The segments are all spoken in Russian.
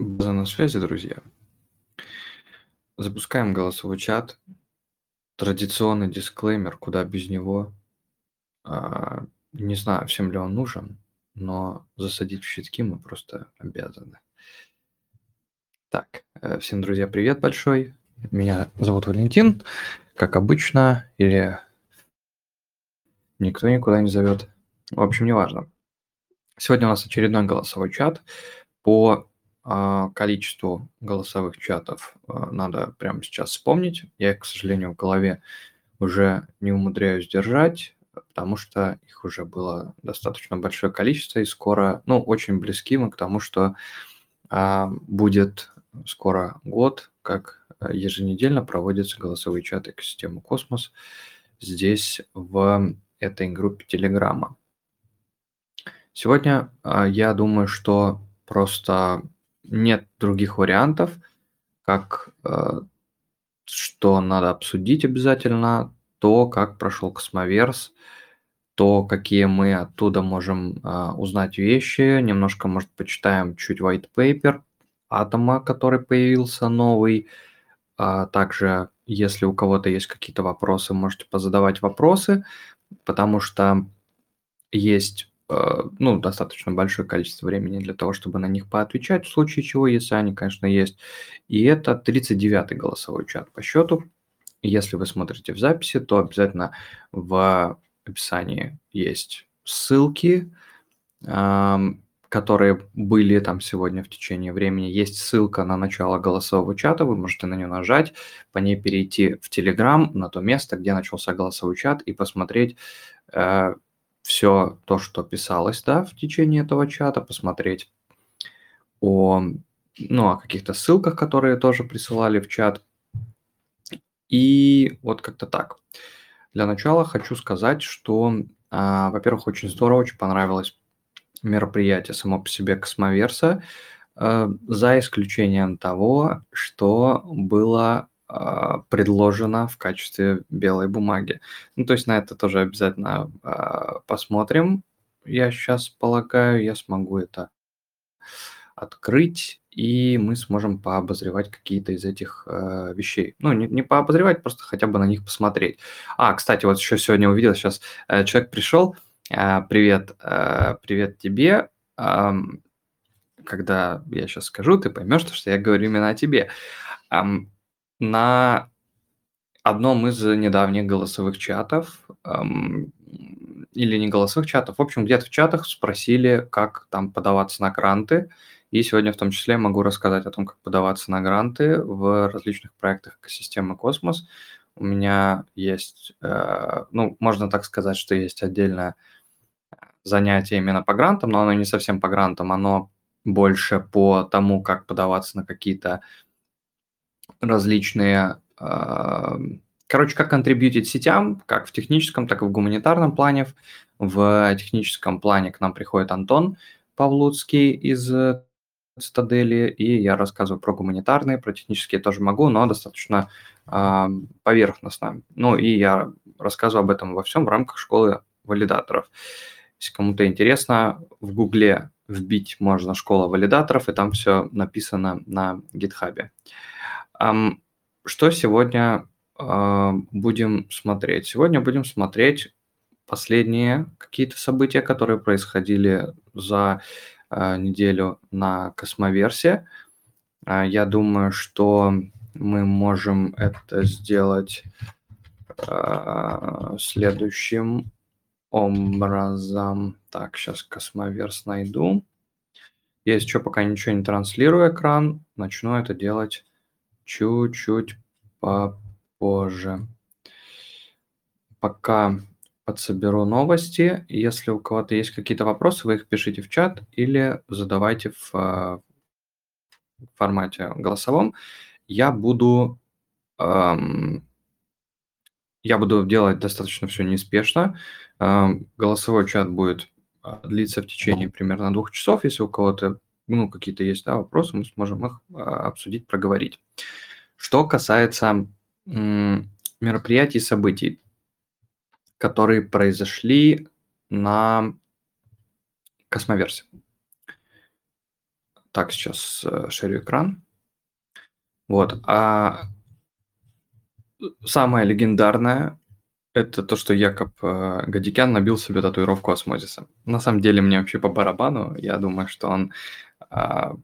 База на связи, друзья. Запускаем голосовой чат. Традиционный дисклеймер, куда без него. А, не знаю, всем ли он нужен, но засадить в щитки мы просто обязаны. Так, э, всем, друзья, привет большой. Меня зовут Валентин, как обычно, или никто никуда не зовет. В общем, неважно. Сегодня у нас очередной голосовой чат по количеству голосовых чатов а, надо прямо сейчас вспомнить. Я их, к сожалению, в голове уже не умудряюсь держать, потому что их уже было достаточно большое количество, и скоро, ну, очень близки мы к тому, что а, будет скоро год, как еженедельно проводятся голосовые чаты экосистемы Космос здесь, в этой группе Телеграма. Сегодня я думаю, что просто нет других вариантов, как э, что надо обсудить обязательно, то, как прошел Cosmoverse, то, какие мы оттуда можем э, узнать вещи, немножко, может, почитаем чуть white paper Атома, который появился новый. А также, если у кого-то есть какие-то вопросы, можете позадавать вопросы, потому что есть ну, достаточно большое количество времени для того, чтобы на них поотвечать, в случае чего, если они, конечно, есть. И это 39-й голосовой чат по счету. Если вы смотрите в записи, то обязательно в описании есть ссылки, которые были там сегодня в течение времени. Есть ссылка на начало голосового чата, вы можете на нее нажать, по ней перейти в Telegram, на то место, где начался голосовой чат, и посмотреть э, все то, что писалось, да, в течение этого чата, посмотреть о, ну, о каких-то ссылках, которые тоже присылали в чат. И вот как-то так. Для начала хочу сказать, что, а, во-первых, очень здорово, очень понравилось мероприятие само по себе Космоверса, а, за исключением того, что было а, предложено в качестве белой бумаги. Ну, то есть на это тоже обязательно а, посмотрим. Я сейчас полагаю, я смогу это открыть, и мы сможем пообозревать какие-то из этих э, вещей. Ну, не, не пообозревать, просто хотя бы на них посмотреть. А, кстати, вот еще сегодня увидел, сейчас э, человек пришел. Э, привет, э, привет тебе. Э, когда я сейчас скажу, ты поймешь, что я говорю именно о тебе. На одном из недавних голосовых чатов, эм, или не голосовых чатов, в общем, где-то в чатах спросили, как там подаваться на гранты. И сегодня в том числе могу рассказать о том, как подаваться на гранты в различных проектах экосистемы Космос. У меня есть, э, ну, можно так сказать, что есть отдельное занятие именно по грантам, но оно не совсем по грантам, оно больше по тому, как подаваться на какие-то различные, а, короче, как контрибьютить сетям, как в техническом, так и в гуманитарном плане. В техническом плане к нам приходит Антон Павлуцкий из Цитадели, и я рассказываю про гуманитарные, про технические тоже могу, но достаточно э, поверхностно. Ну и я рассказываю об этом во всем в рамках школы валидаторов. Если кому-то интересно, в Гугле вбить можно школа валидаторов, и там все написано на гитхабе. Что сегодня а, будем смотреть? Сегодня будем смотреть последние какие-то события, которые происходили за а, неделю на Космоверсе. А, я думаю, что мы можем это сделать следующим образом. Так, сейчас Cosmoverse найду. Я еще пока ничего не транслирую экран, начну это делать чуть-чуть попозже. Пока подсоберу новости. Если у кого-то есть какие-то вопросы, вы их пишите в чат или задавайте в, в формате голосовом. Я буду, эм, я буду делать достаточно все неспешно. Эм, голосовой чат будет а, длиться в течение примерно двух часов. Если у кого-то ну, какие-то есть да, вопросы, мы сможем их а, обсудить, проговорить. Что касается мероприятий и событий, которые произошли на Космоверсе. Так, сейчас э, шерю экран. Вот. А самое легендарное это то, что Якоб э, Гадикян набил себе татуировку осмозиса. На самом деле мне вообще по барабану. Я думаю, что он, э,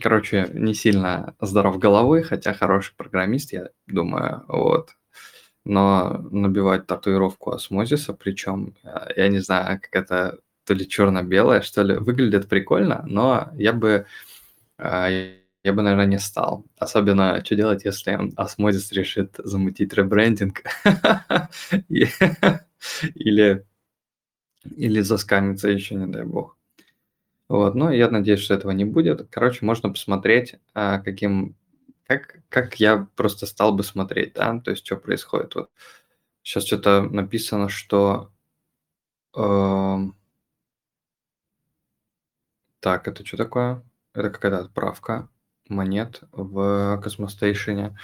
короче, не сильно здоров головой, хотя хороший программист, я думаю, вот. Но набивать татуировку осмозиса, причем, э, я не знаю, как это то ли черно-белое, что ли, выглядит прикольно, но я бы э, я бы, наверное, не стал. Особенно, что делать, если Osmosis решит замутить ребрендинг или, или заскамиться еще, не дай бог. Вот, но я надеюсь, что этого не будет. Короче, можно посмотреть, а, каким, как, как я просто стал бы смотреть, да, то есть что происходит. Вот сейчас что-то написано, что... Э, так, это что такое? Это какая-то отправка монет в Космостейшене.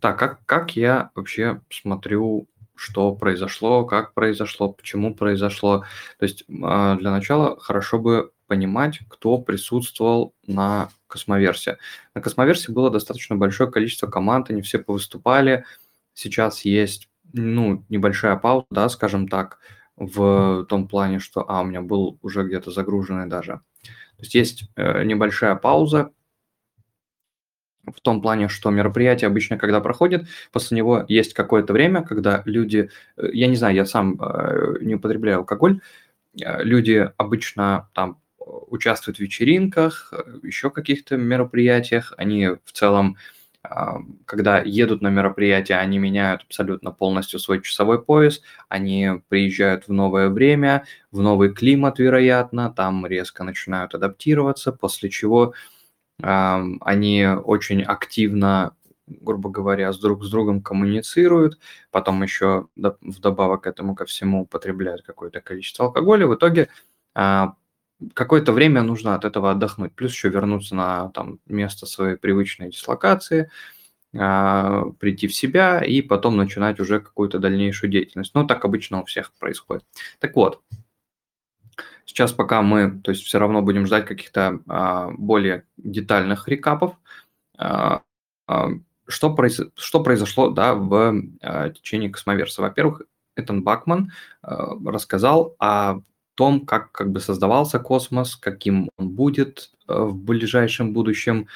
Так, как, как я вообще смотрю, что произошло, как произошло, почему произошло. То есть а, для начала хорошо бы понимать, кто присутствовал на Космоверсе. На Космоверсе было достаточно большое количество команд, они все повыступали. Сейчас есть ну, небольшая пауза, да, скажем так, в том плане, что, а, у меня был уже где-то загруженный даже. То есть есть э, небольшая пауза, в том плане, что мероприятие обычно, когда проходит, после него есть какое-то время, когда люди, э, я не знаю, я сам э, не употребляю алкоголь, э, люди обычно там участвуют в вечеринках, еще каких-то мероприятиях, они в целом, когда едут на мероприятие, они меняют абсолютно полностью свой часовой пояс, они приезжают в новое время, в новый климат, вероятно, там резко начинают адаптироваться, после чего они очень активно, грубо говоря, с друг с другом коммуницируют, потом еще вдобавок к этому ко всему употребляют какое-то количество алкоголя. В итоге а, какое-то время нужно от этого отдохнуть, плюс еще вернуться на там, место своей привычной дислокации, а, прийти в себя и потом начинать уже какую-то дальнейшую деятельность. Ну, так обычно у всех происходит. Так вот, Сейчас пока мы, то есть все равно будем ждать каких-то а, более детальных рекапов. А, что, произ... что произошло да, в течение Космоверса? Во-первых, Этан Бакман рассказал о том, как, как бы создавался космос, каким он будет а, в ближайшем будущем.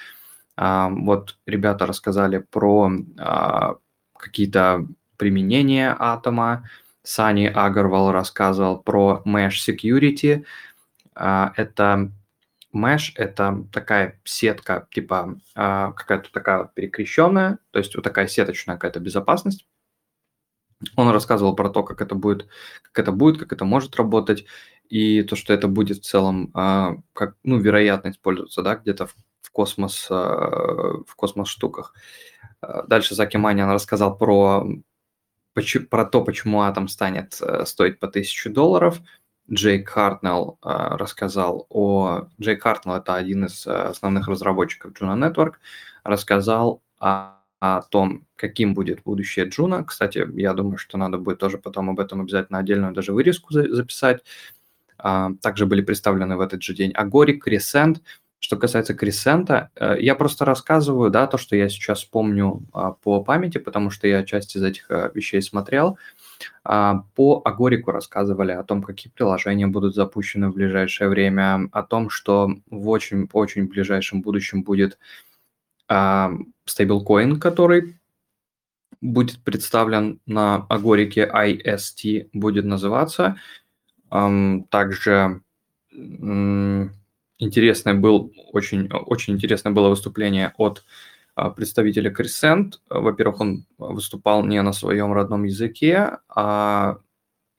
А, вот ребята рассказали про а, какие-то применения атома, Сани Агарвал рассказывал про Mesh Security. А, это Mesh – это такая сетка, типа какая-то такая перекрещенная, то есть вот такая сеточная какая-то безопасность. Он рассказывал про то, как это будет, как это будет, как это может работать, и то, что это будет в целом а, как, ну, вероятно использоваться, да, где-то в, в космос, в космос штуках. Дальше Заки Маниан рассказал про про то, почему атом станет э, стоить по 1000 долларов. Джейк Хартнелл э, рассказал о... Джейк Хартнелл – это один из э, основных разработчиков Juno Network, рассказал о, о том, каким будет будущее Juno. Кстати, я думаю, что надо будет тоже потом об этом обязательно отдельную даже вырезку записать. А, также были представлены в этот же день Агорик, Crescent – что касается Крисента, э, я просто рассказываю, да, то, что я сейчас помню а, по памяти, потому что я часть из этих э, вещей смотрел. А, по Агорику рассказывали о том, какие приложения будут запущены в ближайшее время, о том, что в очень-очень ближайшем будущем будет стейблкоин, который будет представлен на Агорике IST, будет называться. Также интересное был, очень, очень интересное было выступление от а, представителя Crescent. Во-первых, он выступал не на своем родном языке, а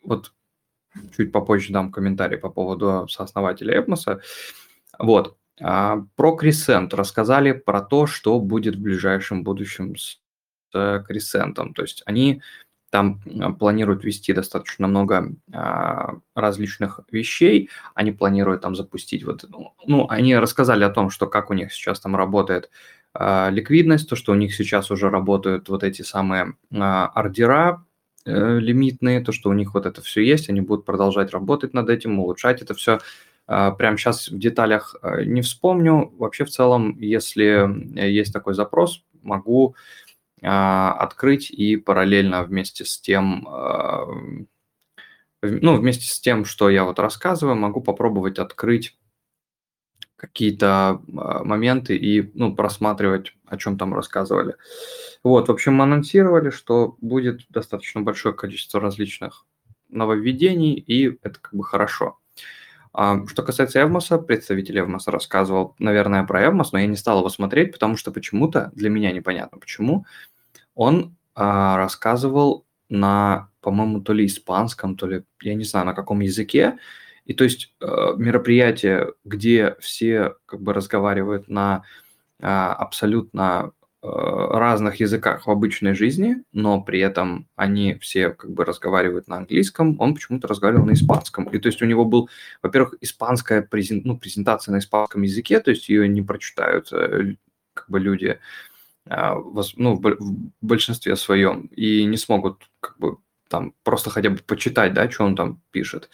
вот чуть попозже дам комментарий по поводу сооснователя Эпноса. Вот. А, про Crescent рассказали про то, что будет в ближайшем будущем с Crescent. То есть они там а, планируют вести достаточно много а, различных вещей. Они планируют там запустить вот, ну, ну, они рассказали о том, что как у них сейчас там работает ликвидность, то, что у них сейчас уже работают вот эти самые а, ордера э, лимитные, то, что у них вот это все есть, они будут продолжать работать над этим, улучшать это все. А, прямо сейчас в деталях а, не вспомню. Вообще, в целом, если есть такой запрос, могу а, открыть и параллельно вместе с тем, ну, вместе с тем, что я вот рассказываю, могу попробовать открыть какие-то моменты и ну, просматривать, о чем там рассказывали. Вот, в общем, анонсировали, что будет достаточно большое количество различных нововведений, и это как бы хорошо. А, что касается Эвмоса, представитель Эвмоса рассказывал, наверное, про Эвмос, но я не стал его смотреть, потому что почему-то, для меня непонятно почему, он а, рассказывал на, по-моему, то ли испанском, то ли, я не знаю, на каком языке. И то есть э, мероприятие, где все как бы разговаривают на э, абсолютно разных языках в обычной жизни, но при этом они все как бы разговаривают на английском, он почему-то разговаривал на испанском. И то есть у него был, во-первых, испанская презент, ну, презентация на испанском языке, то есть ее не прочитают э, как бы люди э, ну, в большинстве своем и не смогут как бы там просто хотя бы почитать, да, что он там пишет.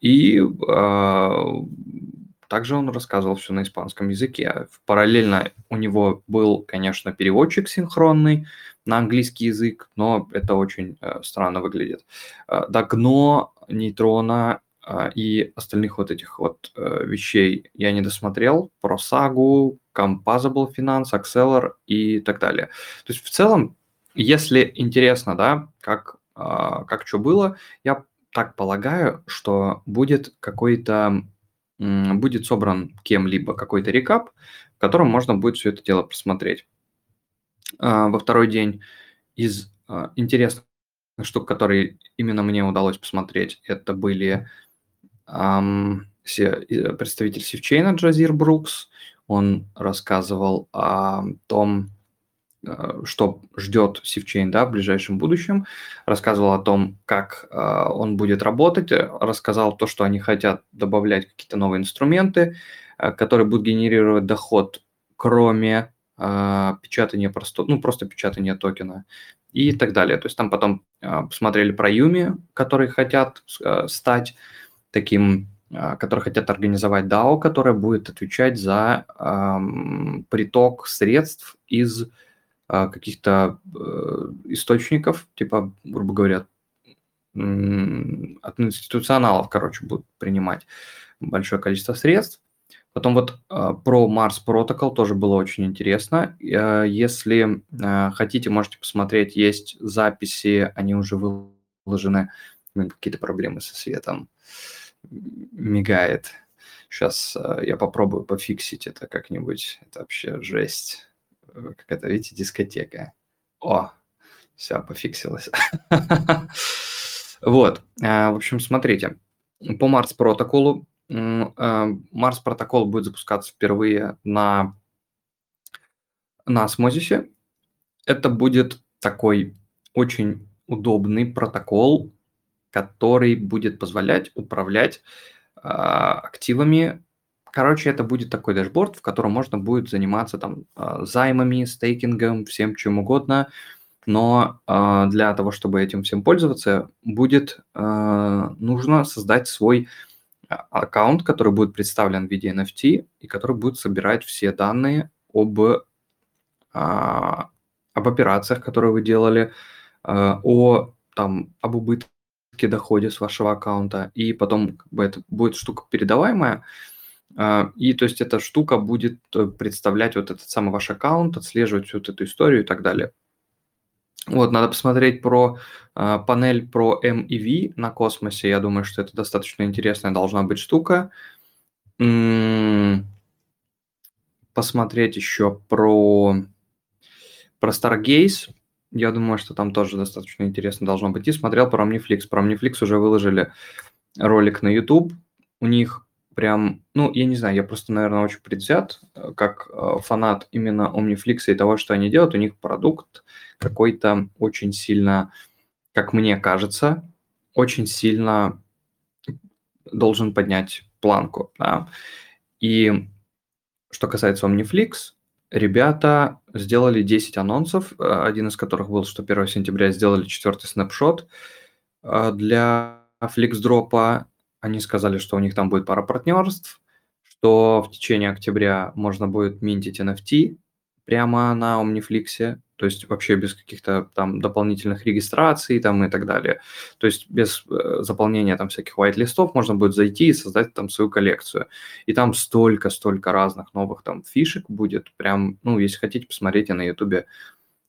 И также он рассказывал все на испанском языке. Параллельно у него был, конечно, переводчик синхронный на английский язык, но это очень э, странно выглядит. Э, Догно, Нейтрона э, и остальных вот этих вот э, вещей я не досмотрел. Про сагу, Composable Finance, Acceler и так далее. То есть в целом, если интересно, да, как, э, как что было, я так полагаю, что будет какой-то будет собран кем-либо какой-то рекап, в котором можно будет все это дело просмотреть. А, во второй день из а, интересных штук, которые именно мне удалось посмотреть, это были представитель Сивчейна Джазир Брукс. Он рассказывал о том, что ждет Sifchain да, в ближайшем будущем, рассказывал о том, как э, он будет работать, э, рассказал то, что они хотят добавлять какие-то новые инструменты, которые будут генерировать доход, кроме печатания просто, ну, просто печатания токена и так далее. То есть там потом посмотрели про Umee, которые хотят стать таким которые хотят организовать DAO, которая будет отвечать за эм, приток средств из а, каких-то э, источников, типа, грубо говоря, от институционалов, короче, будут принимать большое количество средств. Потом вот а, про Mars Protocol тоже было очень интересно. А, если хотите, можете посмотреть, есть записи, они уже выложены. Какие-то проблемы со светом. Мигает. Сейчас я попробую пофиксить это как-нибудь. Это вообще жесть какая-то, видите, дискотека. О, все, пофиксилось. Вот, а, в общем, смотрите, по Марс протоколу, Марс протокол будет запускаться впервые на, на Осмозисе. Это будет такой очень удобный протокол, который будет позволять управлять а, активами Короче, это будет такой дашборд, в котором можно будет заниматься там а, займами, стейкингом, всем чем угодно. Но э, для того, чтобы этим всем пользоваться, будет э, нужно создать свой аккаунт, который будет представлен в виде NFT и который будет собирать все данные об, э, об операциях, которые вы делали, э, о там, об убытке доходе с вашего аккаунта. И потом как бы, это будет штука передаваемая, и то есть эта штука будет э, представлять вот этот самый ваш аккаунт, отслеживать вот эту историю и так далее. Вот, надо посмотреть про э, панель про M и V на космосе. Я думаю, что это достаточно интересная должна быть штука. М-м- посмотреть еще про, про Stargaze. Я думаю, что там тоже достаточно интересно должно быть. И смотрел про Omniflix. Про Omniflix уже выложили ролик на YouTube. У них прям, ну, я не знаю, я просто, наверное, очень предвзят, э, как э, фанат именно Omniflix и того, что они делают. У них продукт какой-то очень сильно, как мне кажется, очень сильно должен поднять планку. Да? И что касается Omniflix, ребята сделали 10 анонсов, э, один из которых был, что 1 сентября сделали четвертый снапшот для FlixDrop, они сказали, что у них там будет пара партнерств, что в течение октября можно будет минтить NFT прямо на Omniflix, то есть вообще без каких-то там дополнительных регистраций там и так далее. То есть без э, заполнения там всяких white-листов можно будет зайти и создать там свою коллекцию. И там столько-столько разных новых там фишек будет. Прям, ну, если хотите, посмотрите на э,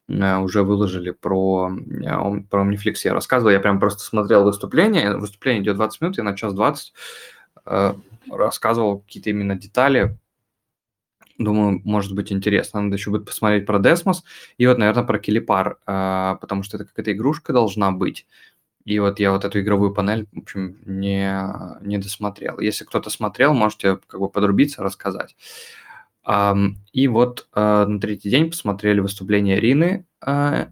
уже выложили про, э, про Omniflix. Я рассказывал, я прям просто смотрел выступление. Выступление идет 20 минут, я на час 20 рассказывал какие-то именно детали Думаю, может быть интересно. Надо еще будет посмотреть про Desmos и вот, наверное, про Килипар, а, потому что это какая-то игрушка должна быть. И вот я вот эту игровую панель, в общем, не, не досмотрел. Если кто-то смотрел, можете как бы подрубиться, рассказать. И вот а, на третий день посмотрели выступление Рины а,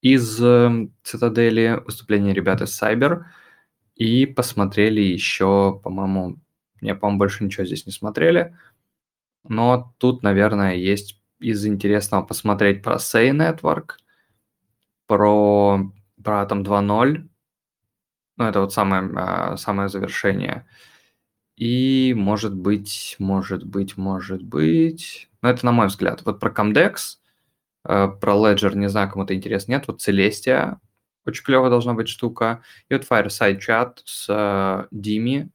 из эм, Цитадели, выступление ребят из Cyber, и посмотрели еще, по-моему, не, по-моему, больше ничего здесь не смотрели – но тут, наверное, есть из интересного посмотреть про Say Network, про, про Atom 2.0, ну, это вот самое, а, самое завершение. И, может быть, может быть, может быть... Ну, это на мой взгляд. Вот про Comdex, э, про Ledger, не знаю, кому это интересно, нет. Вот Celestia, очень клевая должна быть штука. И вот Fireside Chat с Дими,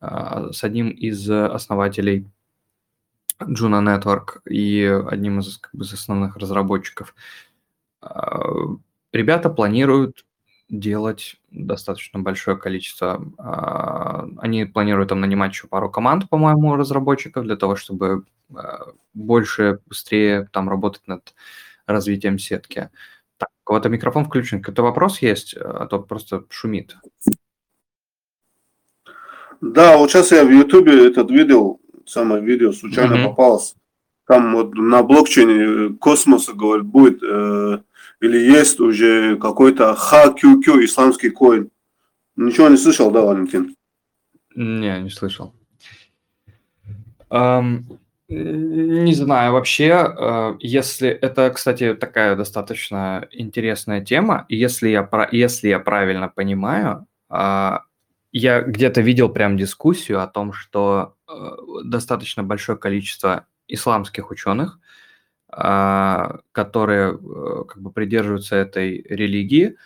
э, э, с одним из основателей Juno Network и одним из, как бы, из основных разработчиков. Ребята планируют делать достаточно большое количество. А, они планируют там нанимать еще пару команд, по-моему, разработчиков для того, чтобы а, больше, быстрее там работать над развитием сетки. Так, у кого-то микрофон включен. Какой-то вопрос есть, а то просто шумит. Да, вот сейчас я в Ютубе этот видел, самое видео случайно mm-hmm. попалось. Там вот на блокчейне космоса, говорит, будет э, или есть уже какой-то HQQ, исламский коин. Ничего не слышал, да, Валентин? Не, не слышал. Um, не знаю, вообще, uh, если это, кстати, такая достаточно интересная тема, если я, если я правильно понимаю, uh, я где-то видел прям дискуссию о том, что э, достаточно большое количество исламских ученых, э, которые э, как бы придерживаются этой религии,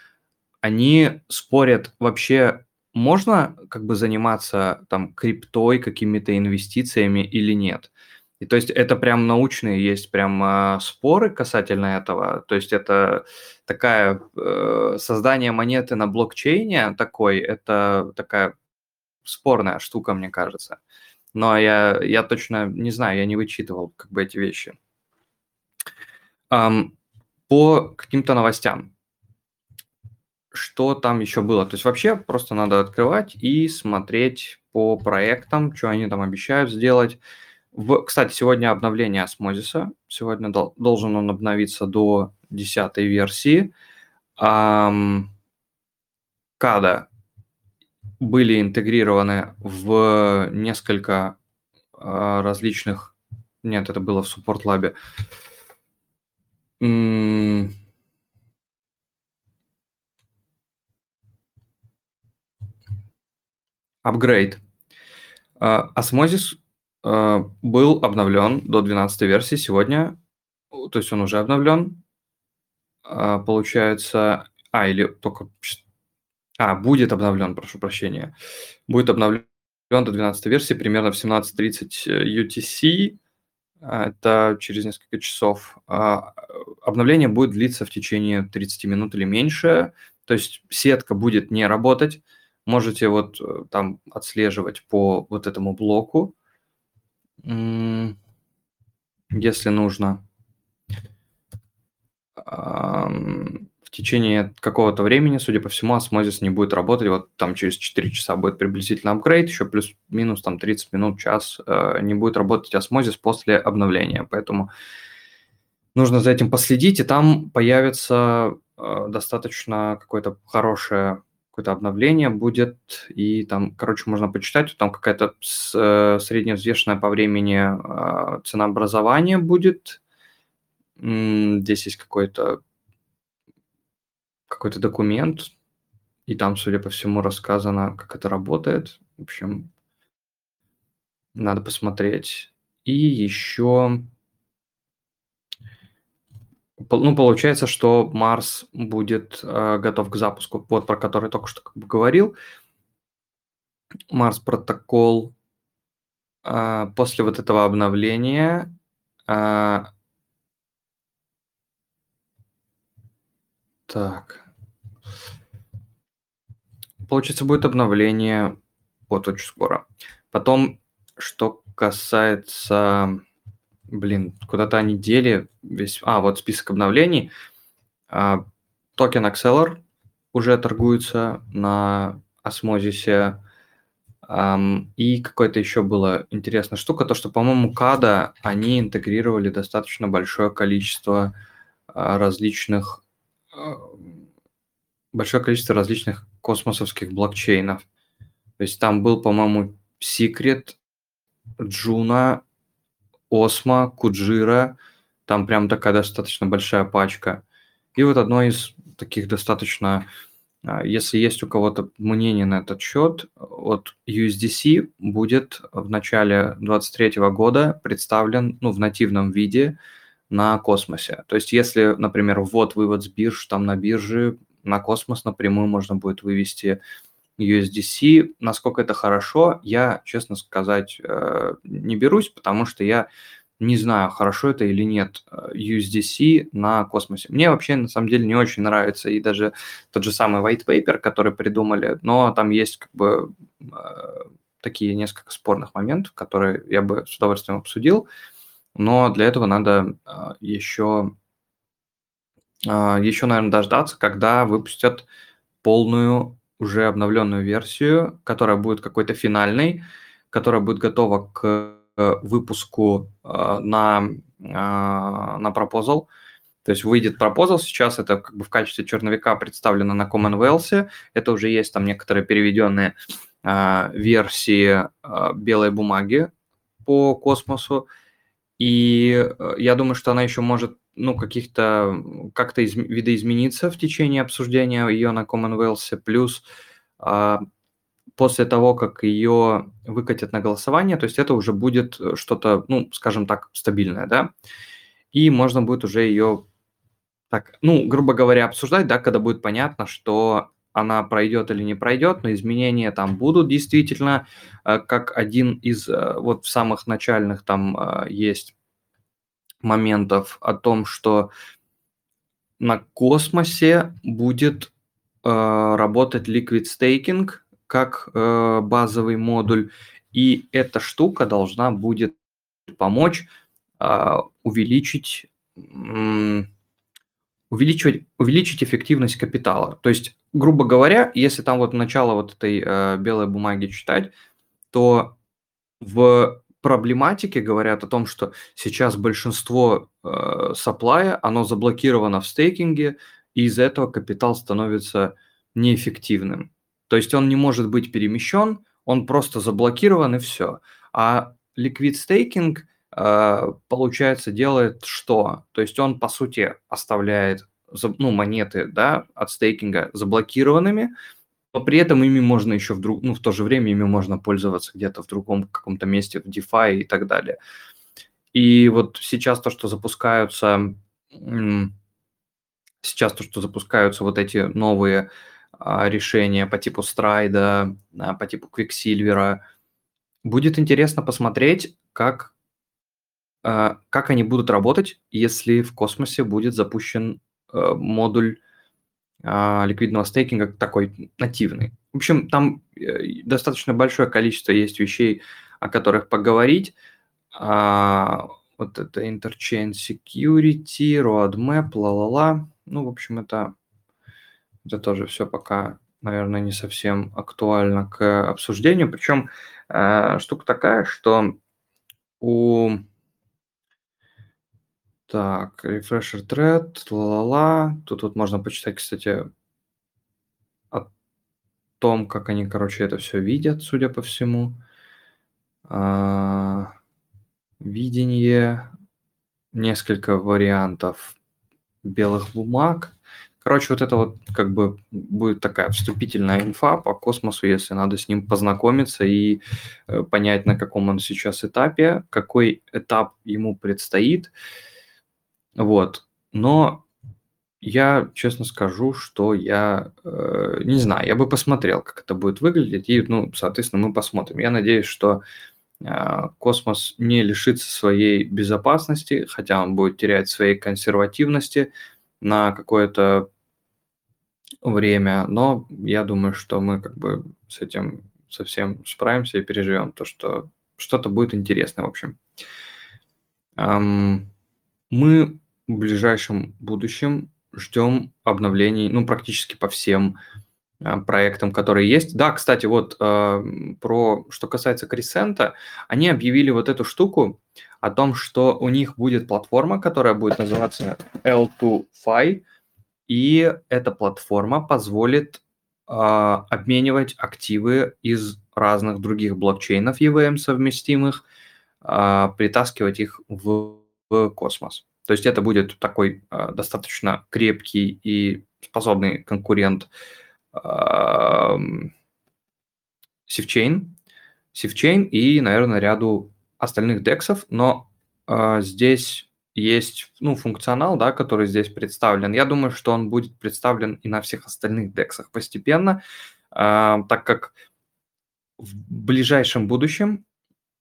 они спорят вообще можно как бы заниматься там криптой, какими-то инвестициями или нет. И то есть это прям научные есть прям э, споры касательно этого. То есть это такая э, создание монеты на блокчейне такой, это такая спорная штука, мне кажется. Но я, я точно не знаю, я не вычитывал как бы эти вещи. По каким-то новостям. Что там еще было? То есть вообще просто надо открывать и смотреть по проектам, что они там обещают сделать. В, кстати, сегодня обновление осмозиса. Сегодня дол, должен он обновиться до 10 версии. Um, Када были интегрированы в несколько uh, различных... Нет, это было в Support Lab. Апгрейд. Osmosis Э, был обновлен до 12 версии сегодня, то есть он уже обновлен, а, получается, а, или только, а, будет обновлен, прошу прощения, будет обновлен до 12 версии примерно в 17.30 UTC, а, это через несколько часов. Обновление будет длиться в течение 30 минут или меньше, то есть сетка будет не работать, можете вот э, там отслеживать по вот этому блоку, если нужно. В течение какого-то времени, судя по всему, осмозис не будет работать. Вот там через 4 часа будет приблизительно апгрейд, еще плюс-минус там 30 минут, час э, не будет работать осмозис после обновления. Поэтому нужно за этим последить, и там появится э, достаточно какое-то хорошее какое-то обновление будет, и там, короче, можно почитать, там какая-то э, средневзвешенная по времени а, ценообразование будет. Здесь есть какой-то какой-то документ, и там, судя по всему, рассказано, как это работает. В общем, надо посмотреть. И еще, ну, получается, что Марс будет э, готов к запуску, вот про который только что как бы говорил. Марс протокол э, после вот этого обновления э, так. Получается, будет обновление вот очень скоро. Потом, что касается... Блин, куда-то они дели весь... А, вот список обновлений. А, токен Acceler уже торгуется на Osmosis'е. И какое-то еще было интересная штука, то что, по-моему, Kado они интегрировали достаточно большое количество а, различных а, большое количество различных космосовских блокчейнов. То есть там был, по-моему, Secret, Juno, Osmo, Kujira. Там прям такая достаточно большая пачка. И вот одно из таких достаточно, а, если есть у кого-то мнение на этот счет, вот USDC будет в начале 2023 года представлен ну, в нативном виде на космосе. То есть если, например, ввод-вывод с бирж, там на бирже на космос напрямую можно будет вывести USDC. Насколько это хорошо, я, честно сказать, э, не берусь, потому что я не знаю, хорошо это или нет, э, USDC на космосе. Мне вообще, на самом деле, не очень нравится и даже тот же самый white paper, который придумали, но там есть как бы э, такие несколько спорных моментов, которые я бы с удовольствием обсудил, но для этого надо еще, еще, наверное, дождаться, когда выпустят полную уже обновленную версию, которая будет какой-то финальной, которая будет готова к э, выпуску э, на, э, на proposal. То есть выйдет proposal сейчас, это как бы в качестве черновика представлено на Commonwealth, это уже есть там некоторые переведенные версии белой бумаги по космосу, и я думаю, что она еще может ну, каких-то, как-то из, видоизмениться в течение обсуждения ее на Commonwealth, плюс а, после того, как ее выкатят на голосование, то есть это уже будет что-то, ну, скажем так, стабильное, да, и можно будет уже ее так, ну, грубо говоря, обсуждать, да, когда будет понятно, что она пройдет или не пройдет, но изменения там будут действительно, э, как один из э, вот самых начальных там э, есть моментов о том, что на космосе будет э, работать Liquid Staking как э, базовый модуль, и эта штука должна будет помочь э, увеличить, э, увеличивать, увеличить эффективность капитала. То есть, грубо говоря, если там вот начало вот этой э, белой бумаги читать, то в проблематики говорят о том, что сейчас большинство э, саплая, оно заблокировано в стейкинге, и из-за этого капитал становится неэффективным. То есть он не может быть перемещен, он просто заблокирован и все. А liquid staking, э, получается, делает что? То есть он, по сути, оставляет ну, монеты да, от стейкинга заблокированными, но при этом ими можно еще в, друг, ну, в то же время ими можно пользоваться где-то в другом каком-то месте, в DeFi и так далее. И вот сейчас то, что запускаются, сейчас то, что запускаются вот эти новые а, решения по типу Страйда, по типу Quicksilver, будет интересно посмотреть, как, а, как они будут работать, если в космосе будет запущен а, модуль ликвидного стейкинга такой нативный. В общем, там э, достаточно большое количество есть вещей, о которых поговорить. А, вот это Interchain Security, Roadmap, ла-ла-ла. Ну, в общем, это, это тоже все пока, наверное, не совсем актуально к обсуждению. Причем э, штука такая, что у так, refresher thread, ла-ла-ла. Тут вот можно почитать, кстати, о том, как они, короче, это все видят, судя по всему. А, видение, несколько вариантов белых бумаг. Короче, вот это вот как бы будет такая вступительная инфа по космосу, если надо с ним познакомиться и э, понять, на каком он сейчас этапе, какой этап ему предстоит. Вот. Но я честно скажу, что я э, не знаю, я бы посмотрел, как это будет выглядеть, и, ну, соответственно, мы посмотрим. Я надеюсь, что э, космос не лишится своей безопасности, хотя он будет терять своей консервативности на какое-то время, но я думаю, что мы как бы с этим совсем справимся и переживем то, что что-то будет интересное, в общем. Эм, мы в ближайшем будущем ждем обновлений, ну, практически по всем э, проектам, которые есть. Да, кстати, вот э, про что касается Крисента, они объявили вот эту штуку о том, что у них будет платформа, которая будет называться L2Fi, и эта платформа позволит э, обменивать активы из разных других блокчейнов EVM совместимых, э, притаскивать их в, в космос. То есть это будет такой э, достаточно крепкий и способный конкурент э, SafeChain и, наверное, ряду остальных дексов, но э, здесь есть ну, функционал, да, который здесь представлен. Я думаю, что он будет представлен и на всех остальных дексах постепенно, э, так как в ближайшем будущем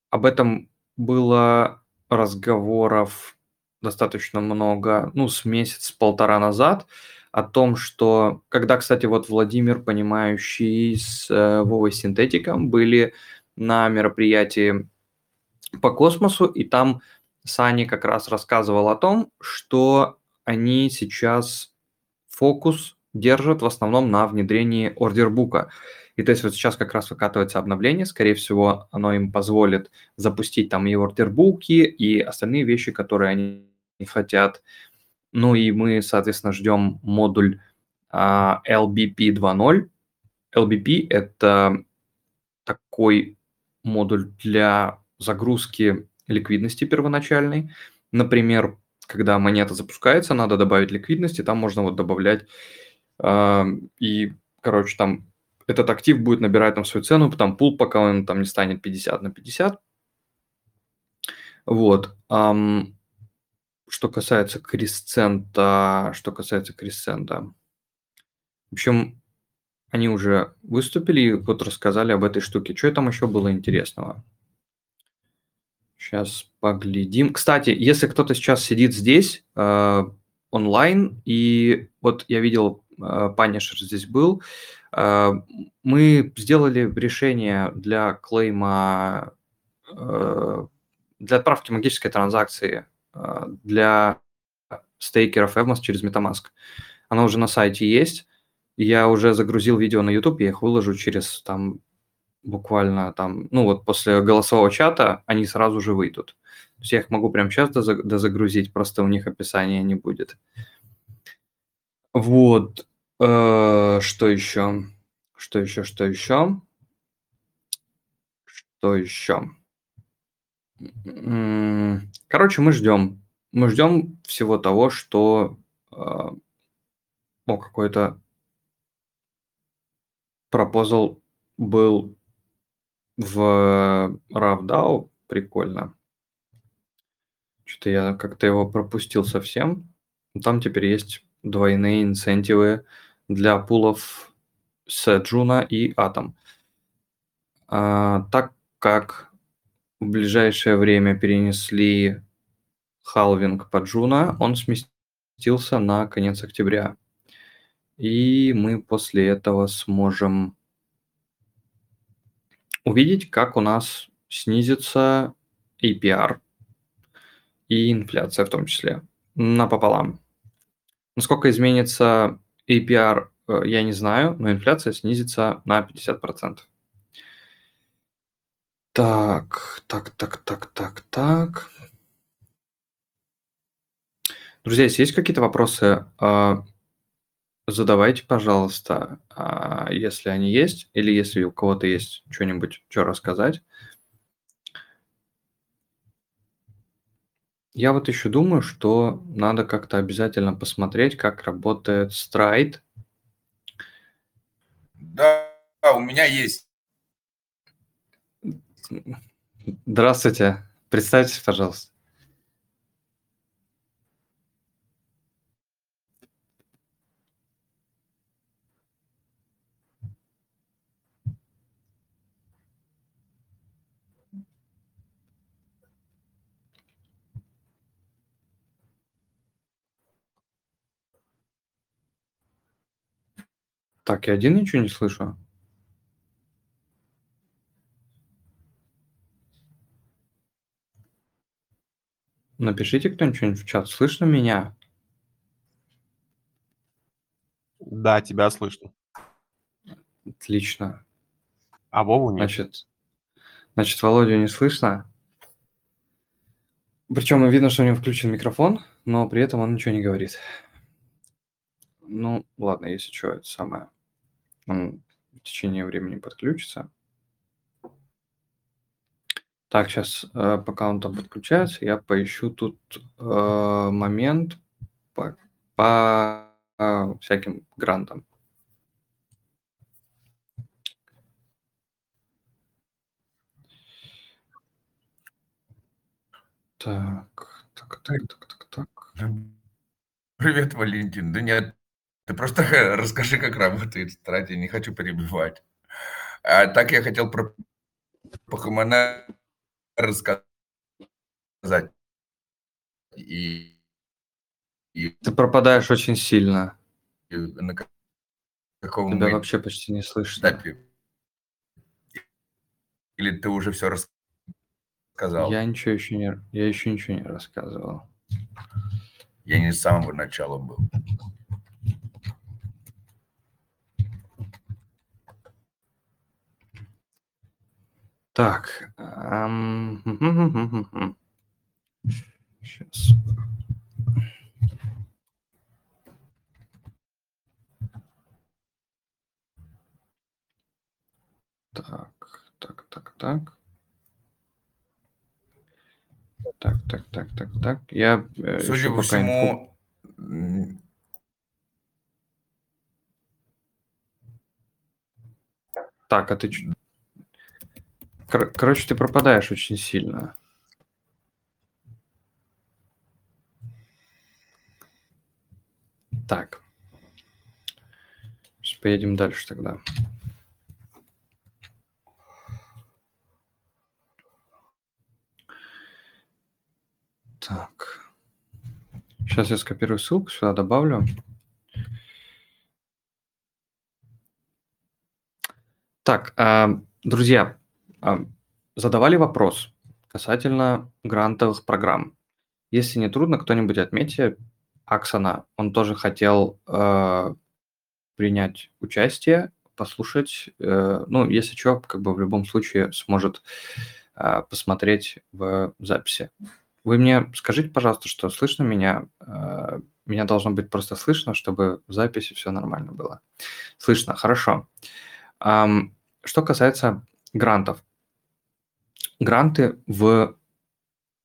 об этом было разговоров достаточно много, ну, с месяц-полтора назад, о том, что, когда, кстати, вот Владимир, понимающий с э, Вовой Синтетиком, были на мероприятии по космосу, и там Сани как раз рассказывал о том, что они сейчас фокус держат в основном на внедрении ордербука. И то есть вот сейчас как раз выкатывается обновление, скорее всего, оно им позволит запустить там и ордербуки, и остальные вещи, которые они хотят. Ну и мы, соответственно, ждем модуль а, LBP 2.0. LBP – это такой модуль для загрузки ликвидности первоначальной. Например, когда монета запускается, надо добавить ликвидности, там можно вот добавлять и, короче, там этот актив будет набирать там свою цену, там пул, пока он там не станет 50 на 50. Вот. Что касается Крисцента, что касается Крисцента. В общем, они уже выступили и вот рассказали об этой штуке. Что там еще было интересного? Сейчас поглядим. Кстати, если кто-то сейчас сидит здесь э, онлайн, и вот я видел, э, Панишер здесь был, э, мы сделали решение для клейма, э, для отправки магической транзакции для стейкеров Evmos через MetaMask. Оно уже на сайте есть. Я уже загрузил видео на YouTube, я их выложу через там буквально там, ну вот после голосового чата они сразу же выйдут. То есть я их могу прямо сейчас дозагрузить, просто у них описания не будет. Вот. Э, что еще? Что еще? Что еще? Что еще? Короче, мы ждем. Мы ждем всего того, что э, о, какой-то пропозал был в RAVDAO прикольно. Что-то я как-то его пропустил совсем. Там теперь есть двойные инцентивы для пулов с Juno и Атом. А, так как в ближайшее время перенесли халвинг по Juno, он сместился на конец октября. И мы после этого сможем увидеть, как у нас снизится APR и инфляция в том числе напополам. Насколько изменится APR, э, я не знаю, но инфляция снизится на 50%. Так, так, так, так, так, так. Друзья, если есть какие-то вопросы, а, Задавайте, пожалуйста, а, если они есть, или если у кого-то есть что-нибудь, что рассказать. Я вот еще думаю, что надо как-то обязательно посмотреть, как работает Stride. Да, у меня есть. Здравствуйте. Представьтесь, пожалуйста. Так, я один ничего не слышу. Напишите кто-нибудь в чат. Слышно меня? Да, тебя слышно. Отлично. А Вову нет. Значит, значит, Володю не слышно. Причем видно, что у него включен микрофон, но при этом он ничего не говорит. Ну, ладно, если что, это самое он в течение времени подключится. Так, сейчас, э, пока он там подключается, я поищу тут э, момент по, по э, всяким грантам. Так, так, так, так, так, так. Привет, Валентин. Да нет, ты просто расскажи, как работает стратегия, не хочу перебивать. А так я хотел про Покемона рассказать. И, и, Ты пропадаешь очень сильно. И на каком Тебя вообще почти не слышно. Этапе. Или ты уже все рассказал? Я ничего еще не, я еще ничего не рассказывал. Я не с самого начала был. Так. Сейчас. Так, так, так, так. Так, так, так, так, так. Я э, Судя по всему, инфу... Так, а ты Кор- короче, ты пропадаешь очень сильно. Так. Сейчас поедем дальше тогда. Так. Сейчас я скопирую ссылку, сюда добавлю. Так, а, друзья, задавали вопрос касательно грантовых программ. Если не трудно, кто-нибудь отметьте Аксона. Он тоже хотел э, принять участие, послушать. Э, ну, если что, как бы в любом случае сможет э, посмотреть в записи. Вы мне скажите, пожалуйста, что слышно меня? Э, меня должно быть просто слышно, чтобы в записи все нормально было. Слышно, хорошо. Эм, что касается грантов. Гранты в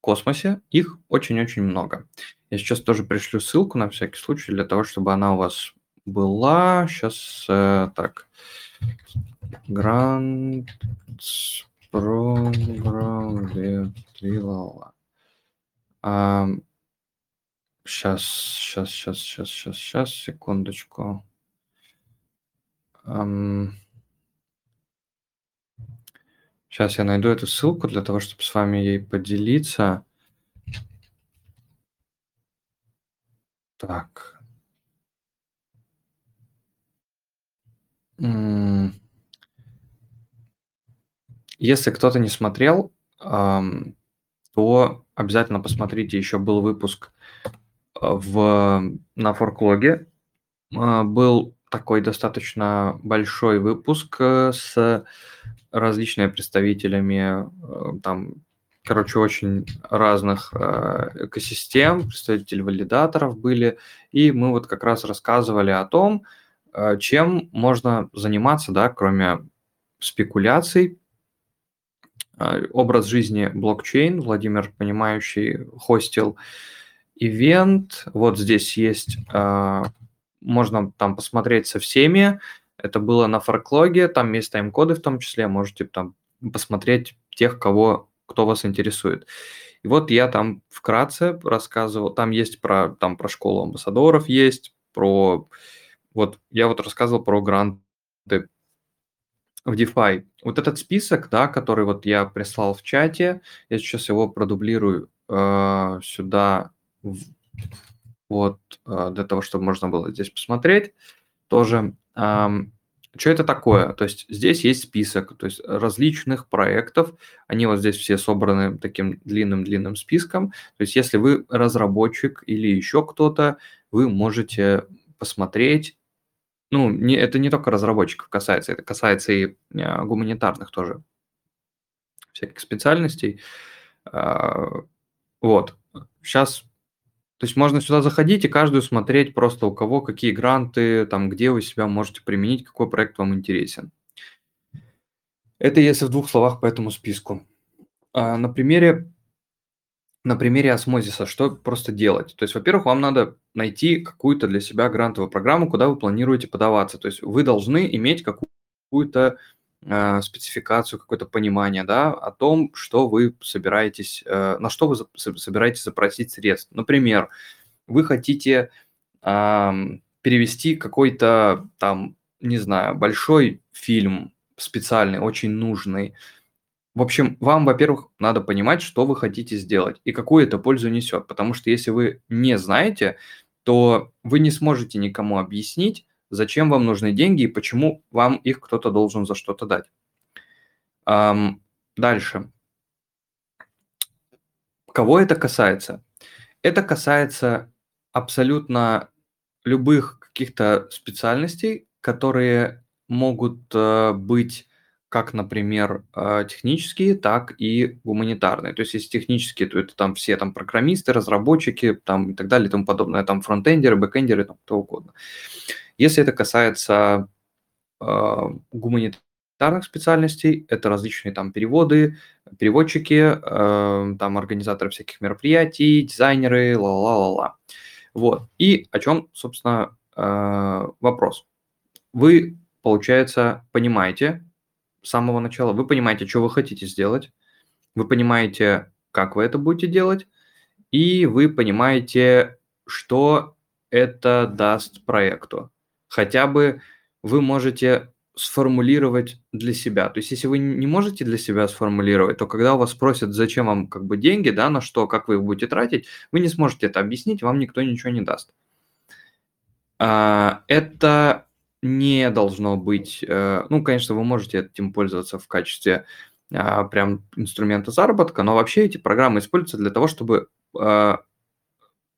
космосе, их очень-очень много. Я сейчас тоже пришлю ссылку на всякий случай, для того, чтобы она у вас была. Сейчас э, так. Грант программ а, сейчас, сейчас, сейчас, сейчас, сейчас, сейчас, секундочку. Um, Сейчас я найду эту ссылку для того, чтобы с вами ей поделиться. Так. Если кто-то не смотрел, то обязательно посмотрите, еще был выпуск а, в, на форклоге. А, был такой достаточно большой выпуск э, с различными представителями, э, там, короче, очень разных э, экосистем, представители валидаторов были, и мы вот как раз рассказывали о том, э, чем можно заниматься, да, кроме спекуляций, образ жизни блокчейн, Владимир Понимающий хостил ивент. Вот здесь есть, можно там посмотреть со всеми. Это было на форклоге, там есть тайм-коды в том числе, можете там посмотреть тех, кого, кто вас интересует. И вот я там вкратце рассказывал, там есть про, там про школу амбассадоров есть, про, вот я вот рассказывал про гранты в DeFi. Вот этот список, да, который вот я прислал в чате, я сейчас его продублирую э, сюда, вот, э, для того, чтобы можно было здесь посмотреть тоже. Э, что это такое? То есть здесь есть список то есть различных проектов, они вот здесь все собраны таким длинным-длинным списком. То есть если вы разработчик или еще кто-то, вы можете посмотреть ну, не, это не только разработчиков касается, это касается и а, гуманитарных тоже всяких специальностей. А, вот. Сейчас, то есть можно сюда заходить и каждую смотреть просто у кого какие гранты, там, где вы себя можете применить, какой проект вам интересен. Это если в двух словах по этому списку. А, на примере на примере осмозиса, что просто делать? То есть, во-первых, вам надо найти какую-то для себя грантовую программу, куда вы планируете подаваться. То есть вы должны иметь какую-то спецификацию, какое-то понимание да, о том, что вы собираетесь, э, на что вы собираетесь запросить средств. Например, вы хотите э, перевести какой-то там, не знаю, большой фильм специальный, очень нужный, в общем, вам, во-первых, надо понимать, что вы хотите сделать и какую это пользу несет. Потому что если вы не знаете, то вы не сможете никому объяснить, зачем вам нужны деньги и почему вам их кто-то должен за что-то дать. Эм, дальше. Кого это касается? Это касается абсолютно любых каких-то специальностей, которые могут э, быть как, например, э, технические, так и гуманитарные. То есть, если технические, то это там все там программисты, разработчики там, и так далее и тому подобное, там фронтендеры, бэкендеры, там, кто угодно. Если это касается э, гуманитарных специальностей, это различные там переводы, переводчики, э, там организаторы всяких мероприятий, дизайнеры, ла-ла-ла-ла. Вот. И о чем, собственно, э, вопрос. Вы, получается, понимаете, с самого начала. Вы понимаете, что вы хотите сделать, вы понимаете, как вы это будете делать, и вы понимаете, что это даст проекту. Хотя бы вы можете сформулировать для себя. То есть, если вы не можете для себя сформулировать, то когда у вас спросят, зачем вам как бы деньги, да, на что, как вы их будете тратить, вы не сможете это объяснить, вам никто ничего не даст. А, это не должно быть, э, ну, конечно, вы можете этим пользоваться в качестве а, прям инструмента заработка, но вообще эти программы используются для того, чтобы а,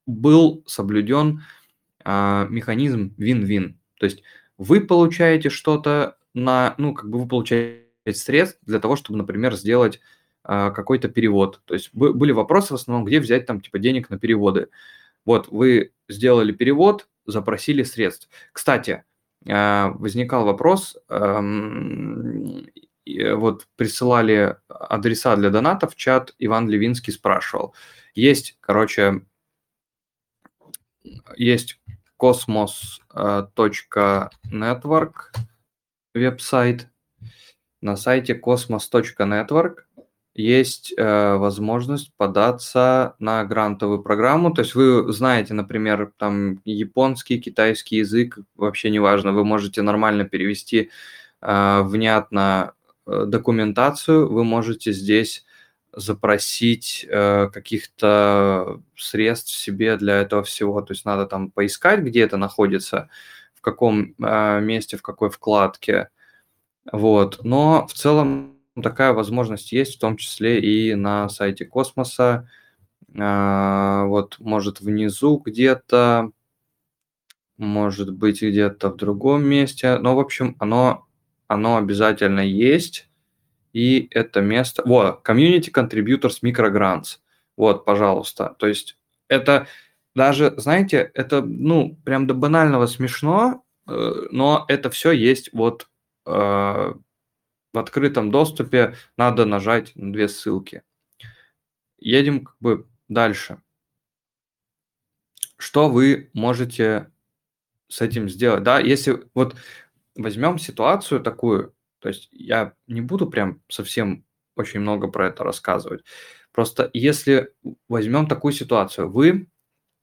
был соблюден механизм win-win. То есть вы получаете что-то на, ну, как бы вы получаете средств для того, чтобы, например, сделать какой-то перевод. То есть были вопросы в основном, где взять там типа денег на переводы. Вот вы сделали перевод, запросили средств. Кстати, а, возникал вопрос, эм, вот присылали адреса для донатов чат, Иван Левинский спрашивал. Есть, короче, есть cosmos.network веб-сайт. На сайте cosmos.network есть э, возможность податься на грантовую программу. То есть вы знаете, например, там японский, китайский язык, вообще неважно, вы можете нормально перевести э, внятно э, документацию, вы можете здесь запросить э, каких-то средств себе для этого всего. То есть надо там поискать, где это находится, в каком э, месте, в какой вкладке. Вот. Но в целом такая возможность есть, в том числе и на сайте Космоса. А, вот, может, внизу где-то, может быть, где-то в другом месте. Но, в общем, оно, оно обязательно есть. И это место... Вот, Community Contributors Microgrants. Вот, пожалуйста. То есть это даже, знаете, это, ну, прям до банального смешно, э, но это все есть вот э, в открытом доступе надо нажать на две ссылки. Едем как бы дальше. Что вы можете с этим сделать? Да, если вот возьмем ситуацию такую, то есть я не буду прям совсем очень много про это рассказывать. Просто если возьмем такую ситуацию, вы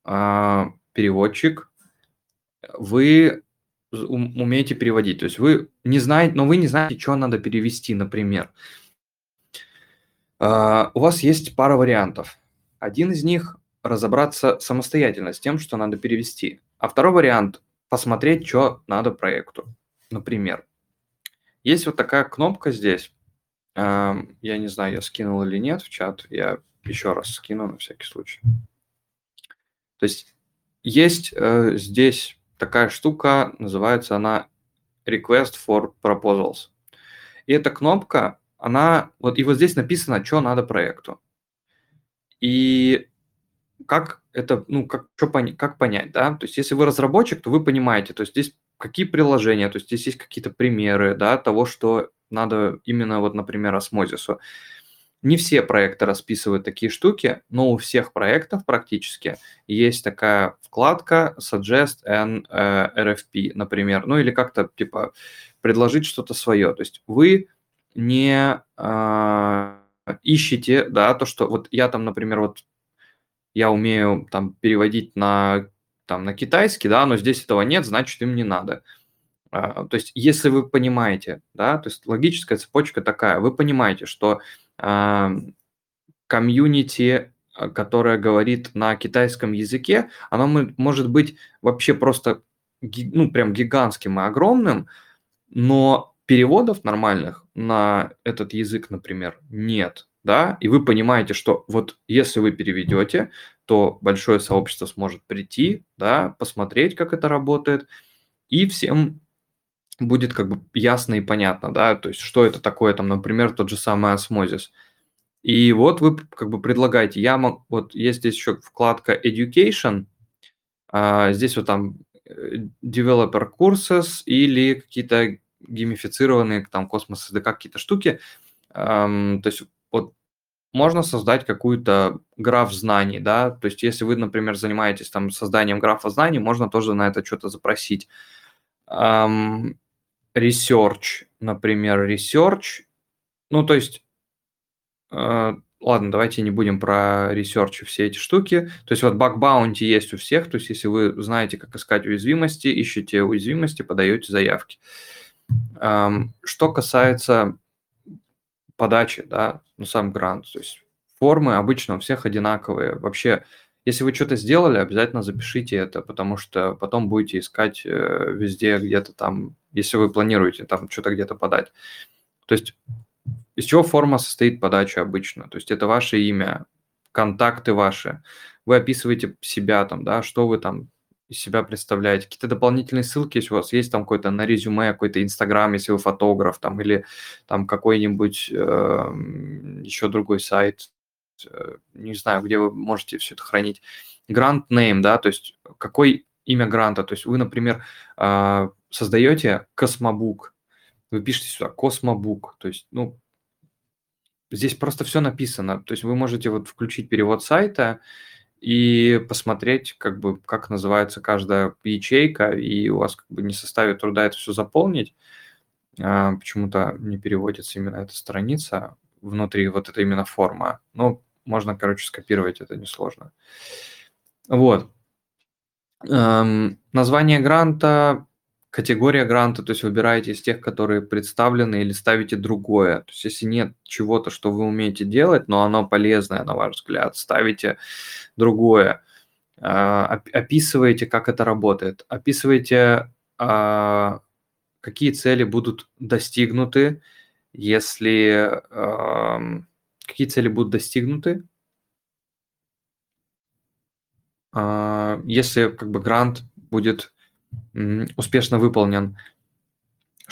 э, переводчик, вы умеете переводить, то есть вы не знаете, но вы не знаете, что надо перевести, например. Э, у вас есть пара вариантов. Один из них разобраться самостоятельно с тем, что надо перевести, а второй вариант посмотреть, что надо проекту. Например, есть вот такая кнопка здесь. Я не знаю, я скинул или нет в чат. Я еще раз скину на всякий случай. То есть есть э, здесь такая штука, называется она Request for Proposals. И эта кнопка, она, вот и вот здесь написано, что надо проекту. И как это, ну, как, что, как понять, да? То есть если вы разработчик, то вы понимаете, то есть здесь какие приложения, то есть здесь есть какие-то примеры, да, того, что надо именно вот, например, осмозису. Не все проекты расписывают такие штуки, но у всех проектов практически есть такая вкладка Suggest and uh, э, RFP, например, ну или как-то типа предложить что-то свое. То есть вы не uh, ищете, да, то, что вот я там, например, вот я умею там переводить на там на китайский, да, но здесь этого нет, значит им не надо. А, то есть, если вы понимаете, да, то есть логическая цепочка такая, вы понимаете, что а, комьюнити, а, которая говорит на китайском языке, оно может быть вообще просто, ну, прям гигантским и огромным, но переводов нормальных на этот язык, например, нет, да, и вы понимаете, что вот если вы переведете, то большое сообщество сможет прийти, да, посмотреть, как это работает, и всем будет как бы ясно и понятно, да, то есть что это такое, там, например, тот же самый осмозис. И вот вы как бы предлагаете, я мог, вот есть здесь еще вкладка Education, а, здесь вот там э, Developer Courses или какие-то геймифицированные там космос SDK какие-то штуки, то есть вот можно создать какую-то граф знаний, да, то есть если вы, например, занимаетесь там созданием графа знаний, можно тоже на это что-то запросить. Um, research, например, research, ну, то есть, uh, ладно, давайте не будем про research все эти штуки, то есть вот bug bounty есть у всех, то есть если вы знаете, как искать уязвимости, ищете уязвимости, подаете заявки. Um, что касается подачи, да, ну, сам грант. То есть формы обычно у всех одинаковые. Вообще, если вы что-то сделали, обязательно запишите это, потому что потом будете искать э, везде где-то там, если вы планируете там что-то где-то подать. То есть из чего форма состоит подача обычно? То есть это ваше имя, контакты ваши. Вы описываете себя там, да, что вы там из себя представляете, какие-то дополнительные ссылки, если у вас есть там какой-то на резюме, какой-то Инстаграм, если вы фотограф, там, или там какой-нибудь э, еще другой сайт, э, не знаю, где вы можете все это хранить. Грант name, да, то есть какой имя гранта, то есть вы, например, э, создаете космобук, вы пишете сюда космобук, то есть, ну, здесь просто все написано, то есть вы можете вот включить перевод сайта, и посмотреть, как бы, как называется каждая ячейка, и у вас как бы не составит труда это все заполнить. А, почему-то не переводится именно эта страница внутри вот это именно форма. Ну, можно, короче, скопировать, это несложно. Вот. Эм, название гранта категория гранта, то есть выбираете из тех, которые представлены, или ставите другое. То есть если нет чего-то, что вы умеете делать, но оно полезное, на ваш взгляд, ставите другое. А, описываете, как это работает. Описываете, а, какие цели будут достигнуты, если... Какие цели будут достигнуты, а, если как бы грант будет успешно выполнен,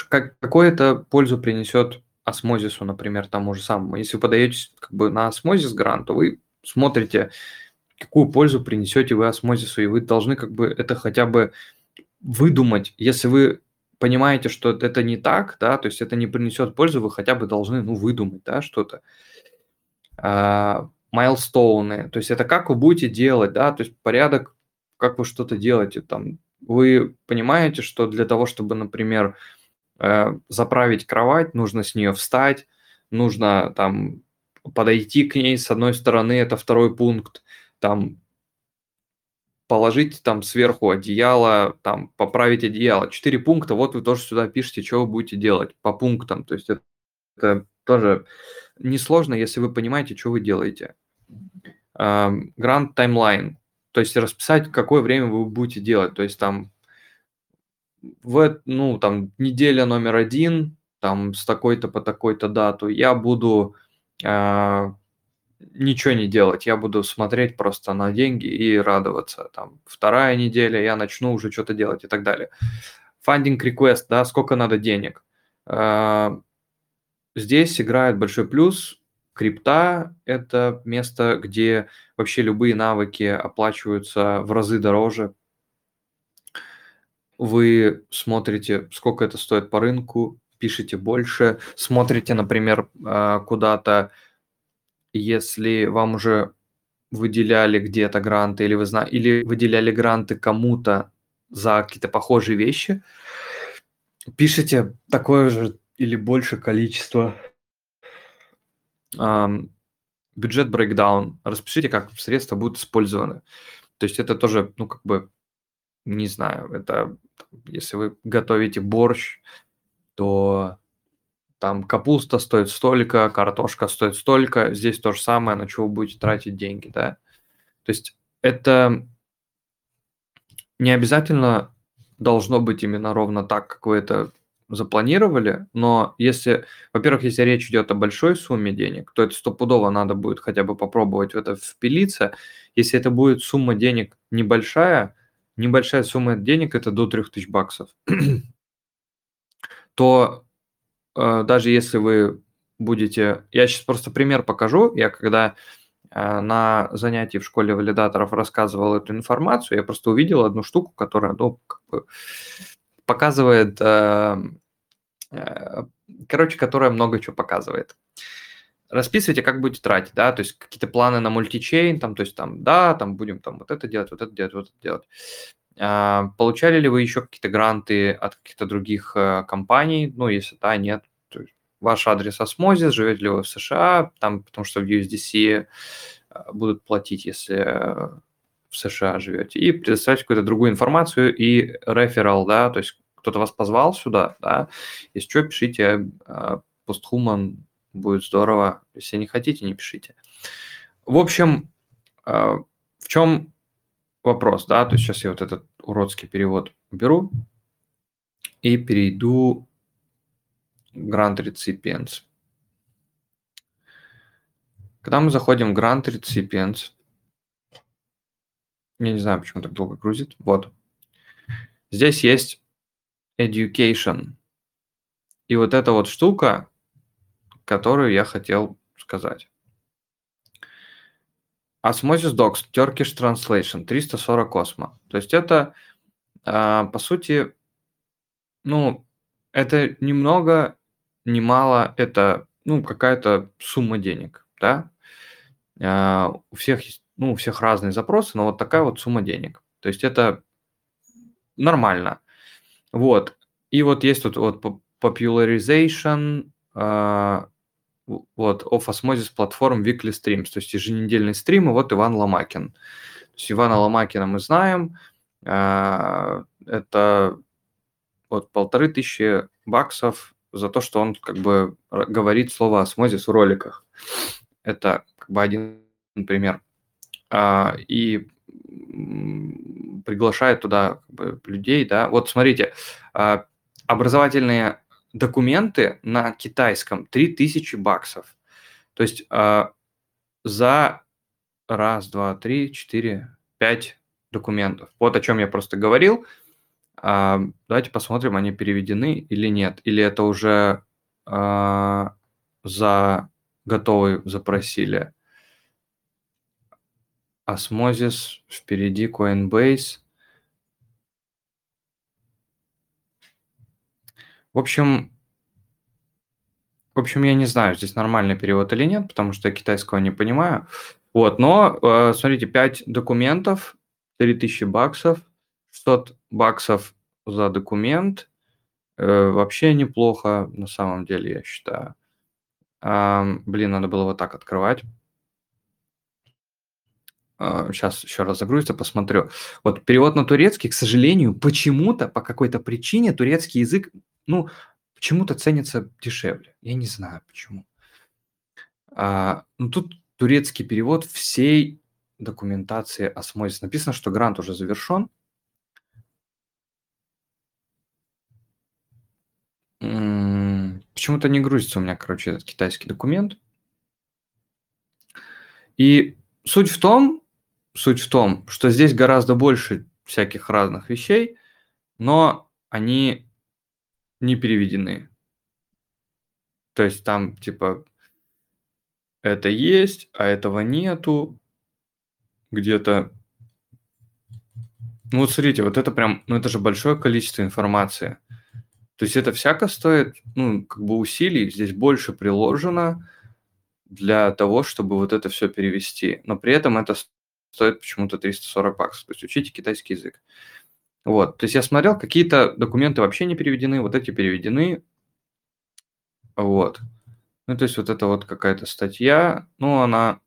как, какую это пользу принесет осмозису, например, тому же самому. Если вы подаетесь как бы на осмозис грант, то вы смотрите, какую пользу принесете вы осмозису, и вы должны как бы это хотя бы выдумать. Если вы понимаете, что это не так, да, то есть это не принесет пользу, вы хотя бы должны, ну, выдумать, да, что-то. А, майлстоуны, то есть это как вы будете делать, да, то есть порядок, как вы что-то делаете, там, вы понимаете, что для того, чтобы, например, э, заправить кровать, нужно с нее встать, нужно там подойти к ней с одной стороны, это второй пункт, там положить там сверху одеяло, там поправить одеяло. Четыре пункта, вот вы тоже сюда пишете, что вы будете делать по пунктам. То есть это, это тоже несложно, если вы понимаете, что вы делаете. Гранд таймлайн, то есть расписать, какое время вы будете делать. То есть там в, ну, там неделя номер один, там с такой-то по такой-то дату я буду э, ничего не делать, я буду смотреть просто на деньги и радоваться. Там вторая неделя я начну уже что-то делать и так далее. Funding request, да, сколько надо денег. Э, здесь играет большой плюс. Крипта – это место, где вообще любые навыки оплачиваются в разы дороже. Вы смотрите, сколько это стоит по рынку, пишите больше, смотрите, например, а, куда-то, если вам уже выделяли где-то гранты или вы зна... или выделяли гранты кому-то за какие-то похожие вещи, пишите такое же или больше количество бюджет брейкдаун, распишите, как средства будут использованы. То есть это тоже, ну, как бы, не знаю, это если вы готовите борщ, то там капуста стоит столько, картошка стоит столько, здесь то же самое, на что вы будете тратить деньги, да. То есть это не обязательно должно быть именно ровно так, как вы это запланировали, но если, во-первых, если речь идет о большой сумме денег, то это стопудово надо будет хотя бы попробовать в это впилиться. Если это будет сумма денег небольшая, небольшая сумма денег это до 3000 баксов, то э, даже если вы будете... Я сейчас просто пример покажу. Я когда э, на занятии в школе валидаторов рассказывал эту информацию, я просто увидел одну штуку, которая ну, как бы показывает, э, э, короче, которая много чего показывает. Расписывайте, как будете тратить, да, то есть какие-то планы на мультичейн, там, то есть там, да, там будем там вот это делать, вот это делать, вот это делать. А, получали ли вы еще какие-то гранты от каких-то других э, компаний? Ну, если да, нет, то есть ваш адрес осмозис, живете ли вы в США, там, потому что в USDC будут платить, если в США живете, и предоставить какую-то другую информацию и реферал, да, то есть кто-то вас позвал сюда, да, если что, пишите постхуман, а, будет здорово, если не хотите, не пишите. В общем, а, в чем вопрос, да, то есть сейчас я вот этот уродский перевод уберу и перейду Grant Recipients. Когда мы заходим в Grant Recipients, я не знаю, почему так долго грузит. Вот. Здесь есть education. И вот эта вот штука, которую я хотел сказать. Osmosis Docs, Turkish Translation, 340 космо. То есть это, а, по сути, ну, это немного, немало, это, ну, какая-то сумма денег, да. А, у всех ну, у всех разные запросы, но вот такая вот сумма денег. То есть это нормально. Вот. И вот есть тут вот popularization, uh, вот, of Osmosis Platform Weekly Streams, то есть еженедельные стримы, вот Иван Ломакин. То есть Ивана Ломакина мы знаем, uh, это вот полторы тысячи баксов за то, что он как бы говорит слово осмозис в роликах. Это как бы один пример. А, и приглашает туда людей, да. Вот смотрите, а, образовательные документы на китайском 3000 баксов. То есть а, за раз, два, три, четыре, пять документов. Вот о чем я просто говорил. Давайте посмотрим, они переведены или нет. Или это уже за готовый запросили. Osmosis, впереди Coinbase. В общем, в общем, я не знаю, здесь нормальный перевод или нет, потому что я китайского не понимаю. Вот, но э, смотрите, 5 документов, 3000 баксов, 600 баксов за документ. Э, вообще неплохо, на самом деле, я считаю. Блин, надо было вот так открывать. Сейчас еще раз загрузится, посмотрю. Вот перевод на турецкий, к сожалению, почему-то, по какой-то причине турецкий язык, ну, почему-то ценится дешевле. Я не знаю почему. А, ну, тут турецкий перевод всей документации осмосис. Написано, что грант уже завершен. Почему-то не грузится у меня, короче, этот китайский документ. И суть в том, суть в том, что здесь гораздо больше всяких разных вещей, но они не переведены. То есть там типа это есть, а этого нету. Где-то... Ну вот смотрите, вот это прям, ну это же большое количество информации. То есть это всяко стоит, ну, как бы усилий здесь больше приложено для того, чтобы вот это все перевести. Но при этом это стоит почему-то 340 баксов. То есть учите китайский язык. Вот, то есть я смотрел, какие-то документы вообще не переведены, вот эти переведены. Вот. Ну, то есть вот это вот какая-то статья, ну, она,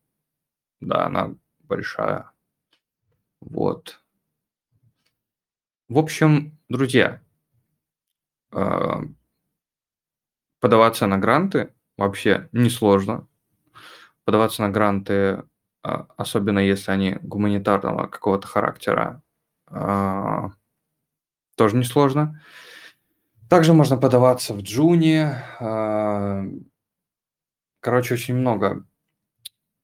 да, она большая. Вот. В общем, друзья, а, подаваться на гранты вообще несложно. Подаваться на гранты особенно если они гуманитарного какого-то характера, а, тоже несложно. Также можно подаваться в Джуни. А, короче, очень много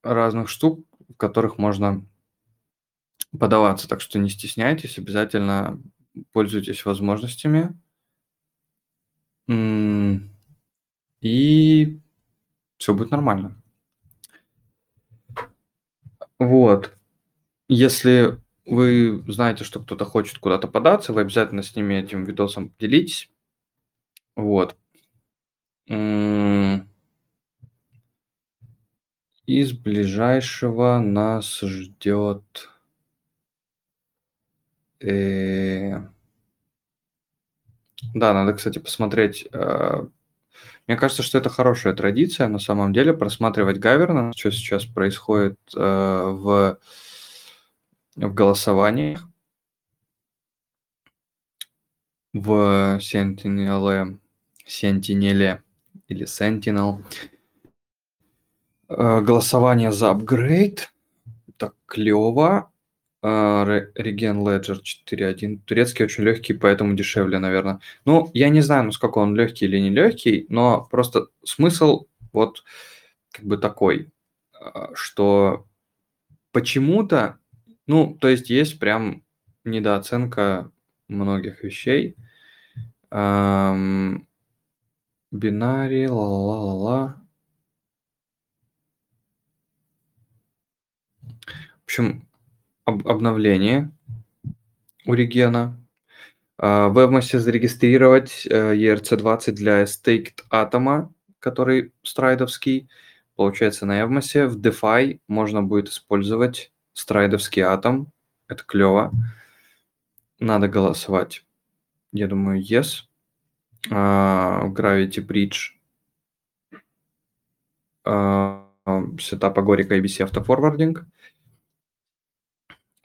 разных штук, в которых можно подаваться. Так что не стесняйтесь, обязательно пользуйтесь возможностями. И все будет нормально. Вот. Если вы знаете, что кто-то хочет куда-то податься, вы обязательно с ними этим видосом делитесь. Вот. Из ближайшего нас ждет... Э... Да, надо, кстати, посмотреть э, мне кажется, что это хорошая традиция на самом деле просматривать гавернанс, что сейчас происходит э, в, в голосованиях в Sentinel, Sentinel или Sentinel. Э, голосование за апгрейд. Так клево. Regen Ledger 4.1. Турецкий очень легкий, поэтому дешевле, наверное. Ну, я не знаю, насколько он легкий или не легкий, но просто смысл вот как бы такой, а, что почему-то, ну, то есть есть прям недооценка многих вещей. Эм, бинарий, ла-ла-ла-ла. В общем, об обновление у региона. А, в Эвмосе зарегистрировать ERC20 для Staked Атома, который страйдовский. Получается, на Эвмосе в DeFi можно будет использовать страйдовский атом. Это клево. Надо голосовать. Я думаю, yes. Uh, Gravity Bridge. Uh, сетап Agoric ABC автофорвардинг.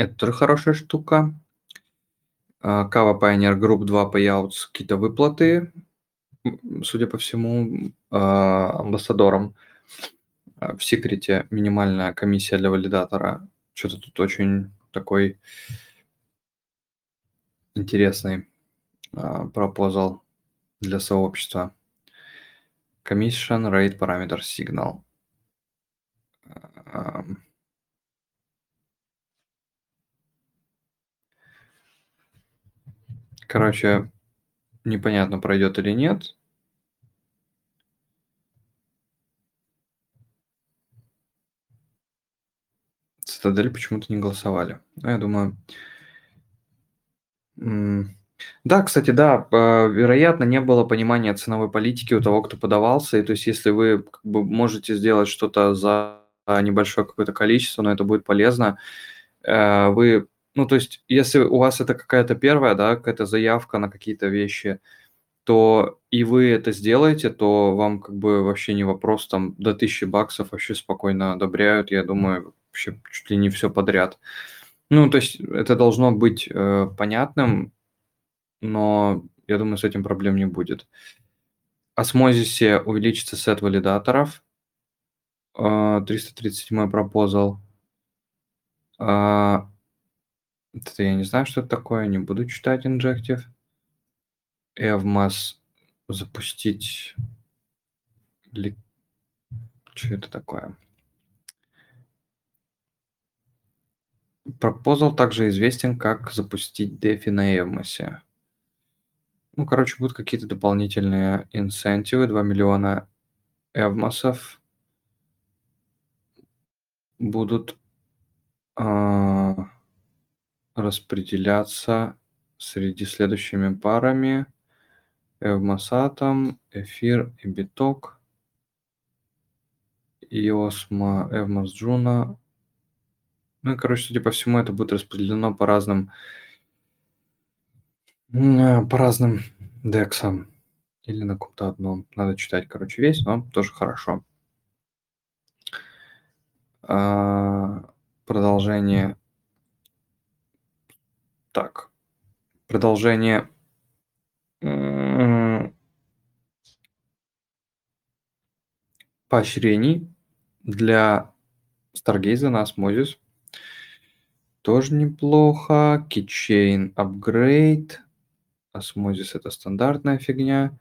Это тоже хорошая штука. Кава Pioneer Group 2 payouts, какие-то выплаты, судя по всему, а, амбассадорам. А, в секрете минимальная комиссия для валидатора. Что-то тут очень такой интересный пропозал для сообщества. Commission Rate Parameter Signal. Короче, непонятно, пройдет или нет. Цитадель почему-то не голосовали. Ну, я думаю... Да, кстати, да, вероятно, не было понимания ценовой политики у того, кто подавался. И то есть, если вы как бы можете сделать что-то за небольшое какое-то количество, но это будет полезно, э, вы, ну, то есть, если у вас это какая-то первая, да, какая-то заявка на какие-то вещи, то и вы это сделаете, то вам как бы вообще не вопрос, там до 1000 баксов вообще спокойно одобряют, я думаю, вообще чуть ли не все подряд. Ну, то есть это должно быть э, понятным, но я думаю, с этим проблем не будет. Осмозисе увеличится сет валидаторов. Э, 337 пропозал. Э, это я не знаю, что это такое, не буду читать Injective. Evmas запустить... Ли... Что это такое? Пропозал также известен как запустить DeFi на Evmos. Ну, короче, будут какие-то дополнительные инцентивы, 2 миллиона эвмосов будут э, распределяться среди следующими парами. Evmos, Atom, Эфир и Биток, и Osmo, Evmos, Juno. Ну и, короче, судя по всему, это будет распределено по разным по разным дексам или на каком-то одном. Надо читать, короче, весь, но тоже хорошо. А, продолжение. Так. Продолжение. Поощрений для Stargaze на Osmosis. Тоже неплохо. Keychain Upgrade. Осмозис – это стандартная фигня.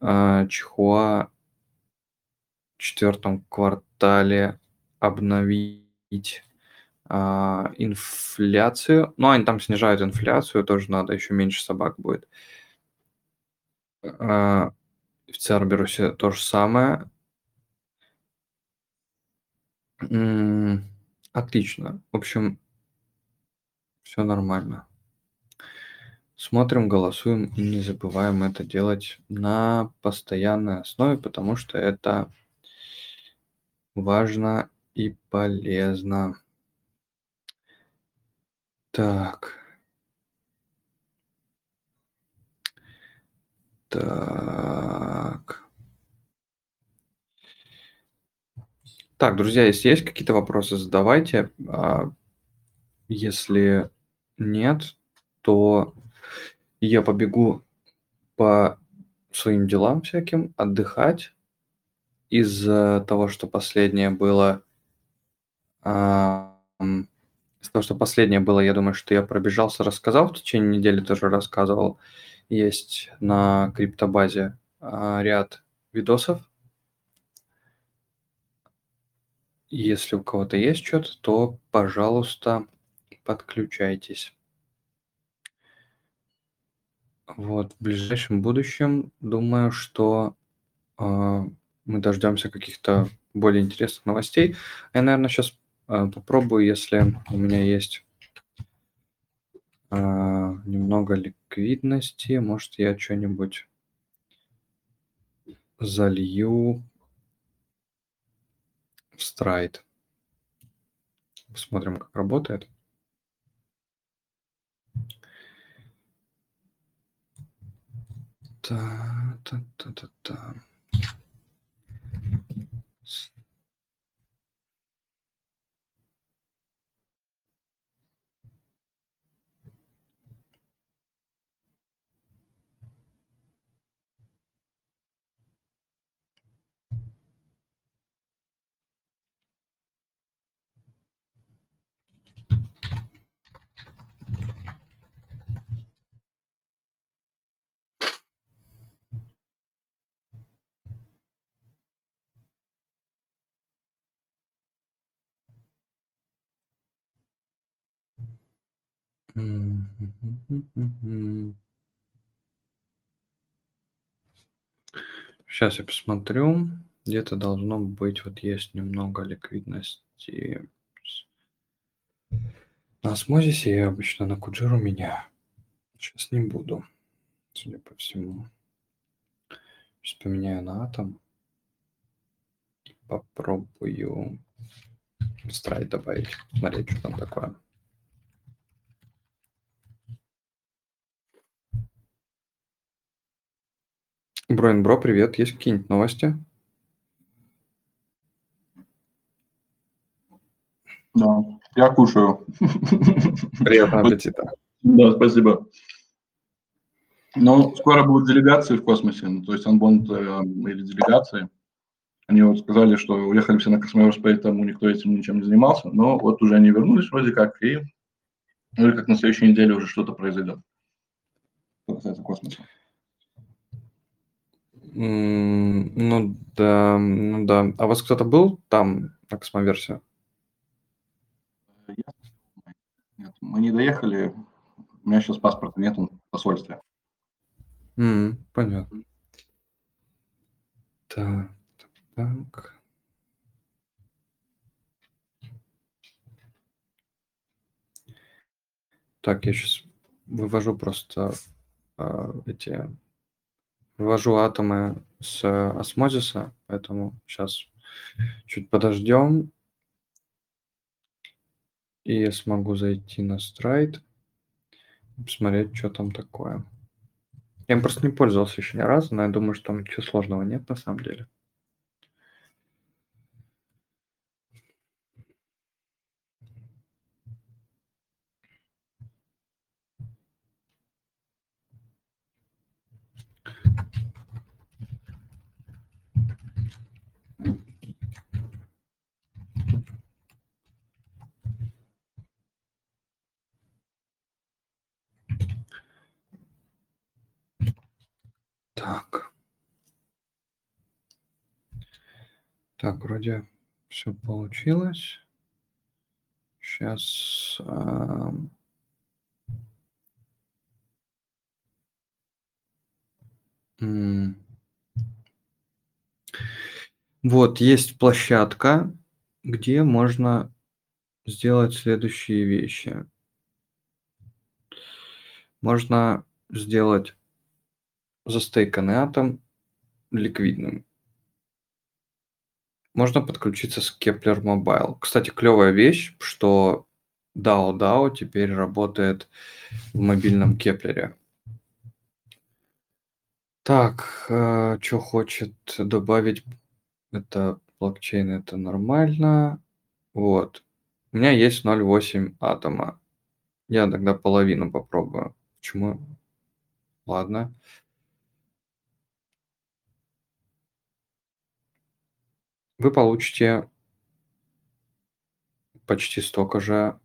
А, Chihuahua в четвертом квартале обновить а, инфляцию. Ну, они там снижают инфляцию, тоже надо, еще меньше собак будет. А, в Церберусе то же самое. Отлично. В общем, все нормально. Смотрим, голосуем и не забываем это делать на постоянной основе, потому что это важно и полезно. Так. Так. Так, друзья, если есть какие-то вопросы, задавайте. А если нет, то я побегу по своим делам всяким, отдыхать. Из-за того, что последнее было... того, что последнее было, я думаю, что я пробежался, рассказал, в течение недели тоже рассказывал. Есть на криптобазе а, ряд видосов. Если у кого-то есть что-то, то, пожалуйста, подключайтесь. Вот, в ближайшем будущем, думаю, что э, мы дождемся каких-то более интересных новостей. Я, наверное, сейчас попробую, если у меня есть э, немного ликвидности, может, я что-нибудь залью в страйт. Посмотрим, как работает. та Сейчас я посмотрю. Где-то должно быть, вот есть немного ликвидности. На осмозисе я обычно на Куджир у меня. Сейчас не буду, судя по всему. Сейчас поменяю на атом. Попробую страйт добавить. Смотреть, что там такое. Броин Бро, привет. Есть какие-нибудь новости? Да, я кушаю. Приятного аппетита. Да, спасибо. Ну, скоро будут делегации в космосе, ну, то есть анбонд э, или делегации. Они вот сказали, что уехали все на космос, поэтому никто этим ничем не занимался, но вот уже они вернулись вроде как, и вроде как на следующей неделе уже что-то произойдет. Что касается космоса. Ну да, ну да. А у вас кто-то был там на космоверсии? Я- Нет, мы не доехали, у меня сейчас паспорта нет в посольстве. М, Понятно. Так, так, так. Так, я сейчас вывожу просто а, эти вывожу атомы с осмозиса, поэтому сейчас чуть подождем. И я смогу зайти на страйт, посмотреть, что там такое. Я им просто не пользовался еще ни разу, но я думаю, что там ничего сложного нет на самом деле. Так. Так, вроде все получилось. Сейчас. Вот, есть площадка, где можно сделать следующие вещи. Можно сделать застейканный атом ликвидным. Можно подключиться с Keplr Mobile. Кстати, клевая вещь, что DAO DAO теперь работает в мобильном Keplr'е. Так, э, что хочет добавить? Это блокчейн, это нормально. Вот. У меня есть 0,8 атома. Я тогда половину попробую. Почему? Ладно. Вы получите почти столько же.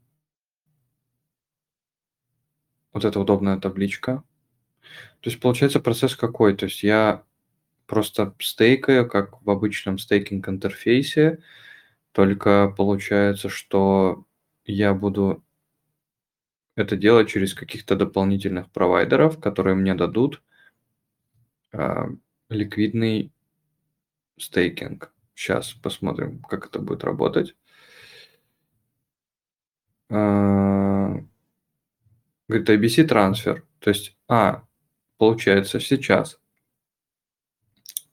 Вот это удобная табличка. То есть получается процесс какой? То есть я просто стейкаю, как в обычном стейкинг интерфейсе, только получается, что я буду это делать через каких-то дополнительных провайдеров, которые мне дадут э, ликвидный стейкинг. Сейчас посмотрим, как это будет работать. Э, говорит, ABC трансфер. То есть, а, получается сейчас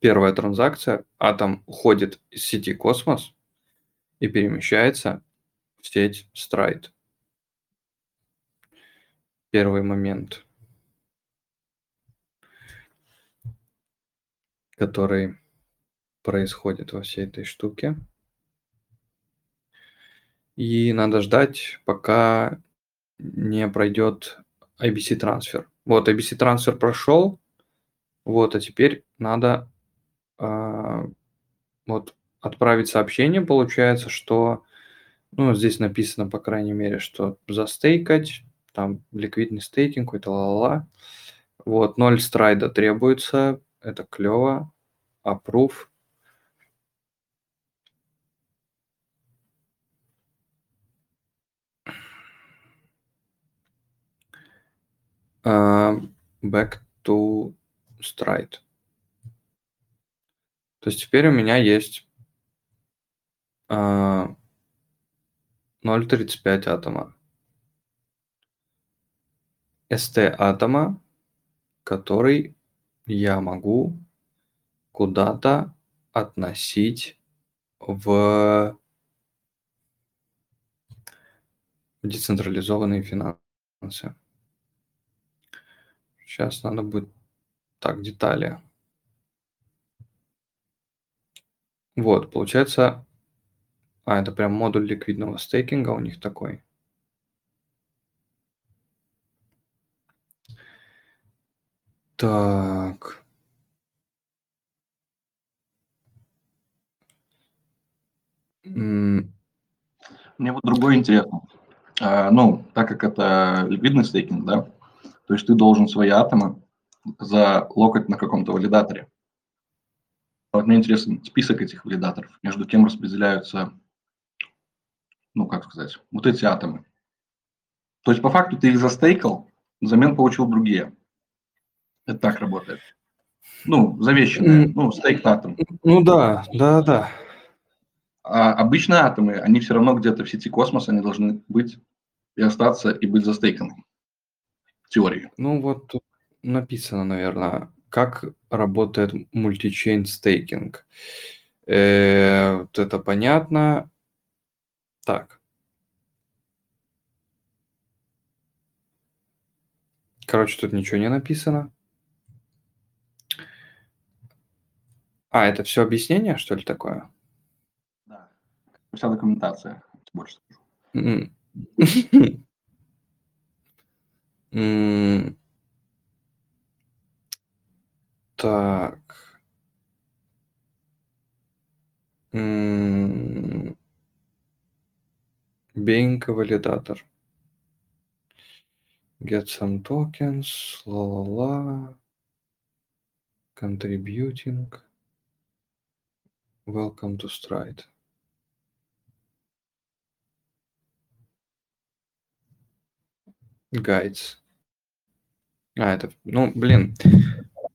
первая транзакция, атом уходит из сети Космос и перемещается в сеть Stride. Первый момент, который происходит во всей этой штуке. И надо ждать, пока не пройдет IBC трансфер. Вот IBC трансфер прошел, вот, а теперь надо э, вот отправить сообщение. Получается, что, ну, здесь написано, по крайней мере, что застейкать, там ликвидный стейкинг, какой-то ла-ла-ла. Вот, 0 страйда требуется, это клево. Approve. Uh, back to stride. То есть теперь у меня есть uh, 0.35 атома. ST атома, который я могу куда-то относить в децентрализованные финансы. Сейчас надо будет так детали. Вот, получается, а, это прям модуль ликвидного стейкинга у них такой. Так. Мне вот другое интересно. А, ну, так как это ликвидный стейкинг, да, то есть ты должен свои атомы залокать на каком-то валидаторе. Вот мне интересен список этих валидаторов, между кем распределяются, ну, как сказать, вот эти атомы. То есть по факту ты их застейкал, взамен получил другие. Это так работает. Ну, завещанные, ну, стейк атом. Ну да, да, да. А обычные атомы, они все равно где-то в сети космоса, они должны быть и остаться, и быть застейканы. Теории. Ну вот тут написано, наверное, как работает мультичейн стейкинг. Э, вот это понятно. Так. Короче, тут ничего не написано. А, это все объяснение, что ли, такое? Да. Вся документация, больше скажу. Так. A validator. Get some tokens, la. Contributing. Welcome to Stride. Guides. А, это, ну, блин.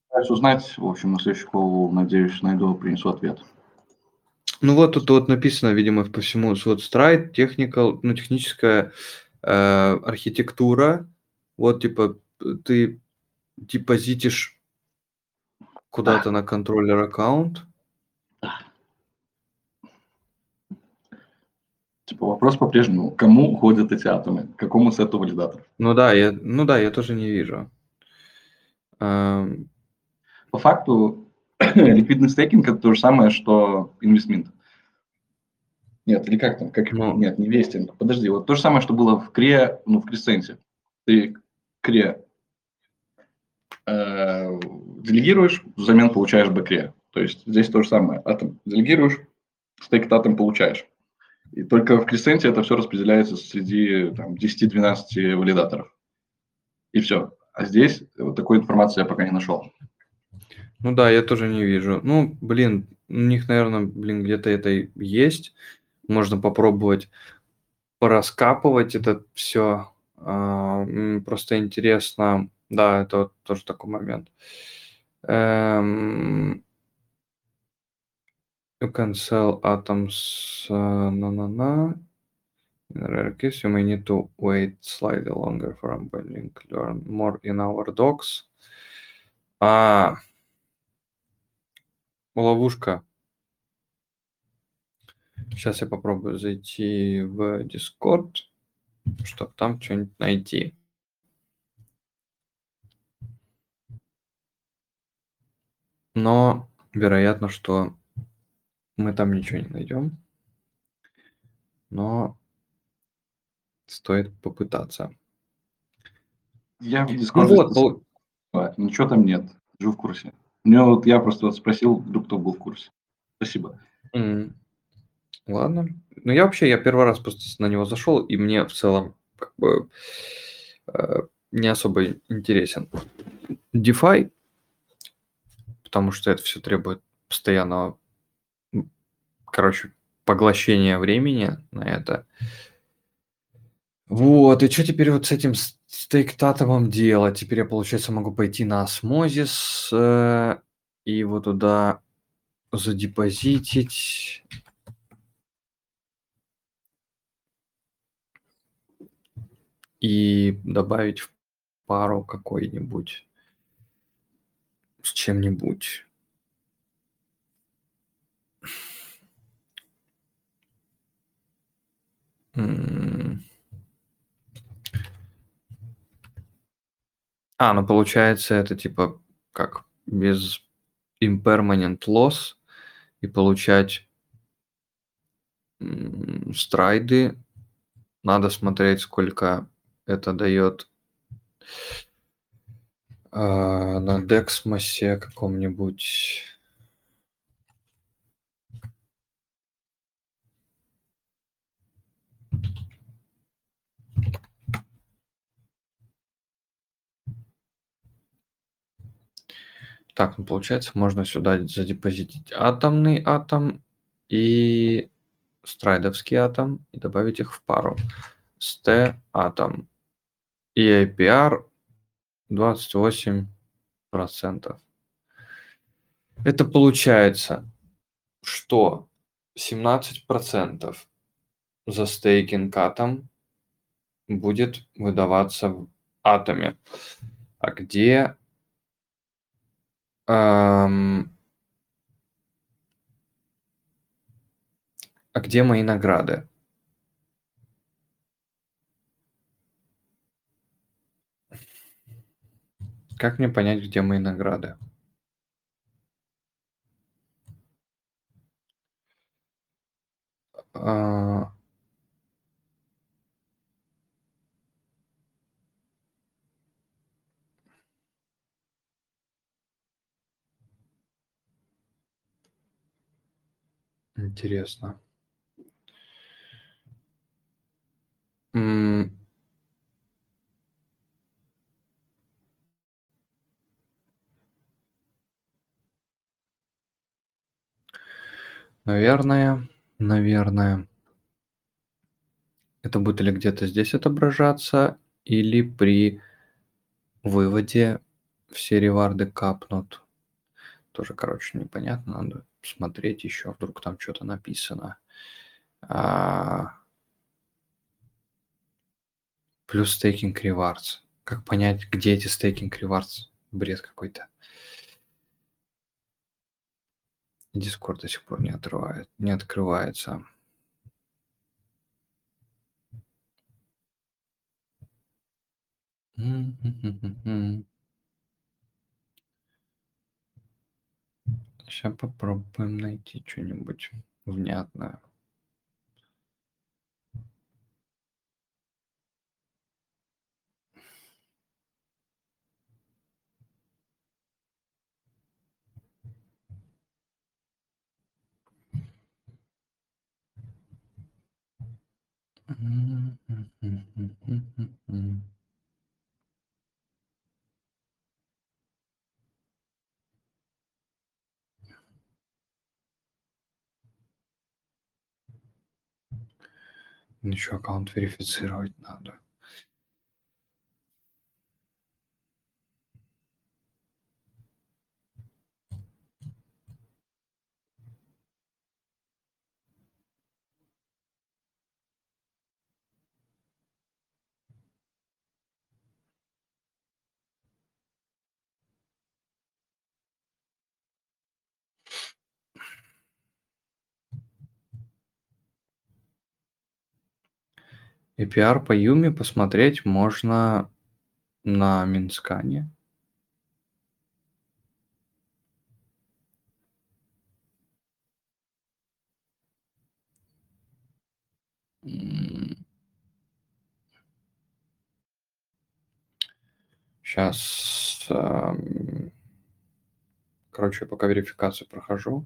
Пытаюсь узнать, в общем, на следующий колу, надеюсь, найду, принесу ответ. Ну вот тут вот написано, видимо, по всему, вот Stride, technical, ну, техническая э, архитектура. Вот, типа, ты депозитишь куда-то на контроллер аккаунт. Типа вопрос по-прежнему, кому уходят эти атомы, к какому сету валидаторов? Ну да, я, ну да, я тоже не вижу. Эм... По факту ликвидный стейкинг это то же самое, что инвестмент. Нет, или как там? Как... Ну... Нет, не вестинг. Подожди, вот то же самое, что было в Кре, ну, в Кресценте. Ты Кре э, делегируешь, взамен получаешь бэкре. То есть здесь то же самое. Атом делегируешь, стейк атом получаешь. И только в Кресценте это все распределяется среди там, 10-12 валидаторов. И все. А здесь вот такой информации я пока не нашел. Ну да, я тоже не вижу. Ну, блин, у них, наверное, блин, где-то это есть. Можно попробовать пораскапывать это все. А, просто интересно. Да, это вот тоже такой момент. Эм, You can sell atoms uh, na na na. In rare case, you may need to wait slightly longer for unbundling. Learn more in our docs. А, ловушка. Сейчас я попробую зайти в Discord, чтобы там что-нибудь найти. Но вероятно, что мы там ничего не найдем. Но стоит попытаться. Я в Discord... Ну вот, пол... Ничего там нет. Живу в курсе. Мне вот я просто вот спросил, вдруг кто был в курсе. Спасибо. Mm. Ладно. Ну, я вообще, я первый раз просто на него зашел, и мне в целом как бы э, не особо интересен DeFi, потому что это все требует постоянного короче, поглощение времени на это. Вот, и что теперь вот с этим стейктатомом делать? Теперь я, получается, могу пойти на осмозис э, и его туда задепозитить. И добавить в пару какой-нибудь с чем-нибудь. А, ну получается это типа как без impermanent loss и получать страйды. Надо смотреть, сколько это дает а, на Дексмосе каком-нибудь. Так, ну получается, можно сюда задепозитить атомный атом и страйдовский атом и добавить их в пару. st атом и APR 28%. Это получается, что 17% за стейкинг атом будет выдаваться в атоме. А где эм, а где мои награды? Как мне понять, где мои награды? А... Интересно. Наверное, наверное. Это будет или где-то здесь отображаться, или при выводе все реварды капнут. Тоже, короче, непонятно. Надо смотреть еще, вдруг там что-то написано. А... Плюс стейкинг rewards. Как понять, где эти стейкинг rewards? Бред какой-то. Дискорд до сих пор не, отрывает, не открывается. Сейчас попробуем найти что-нибудь внятное. Еще аккаунт верифицировать надо. APR по Юме посмотреть можно на Минскане. Сейчас, короче, пока верификацию прохожу.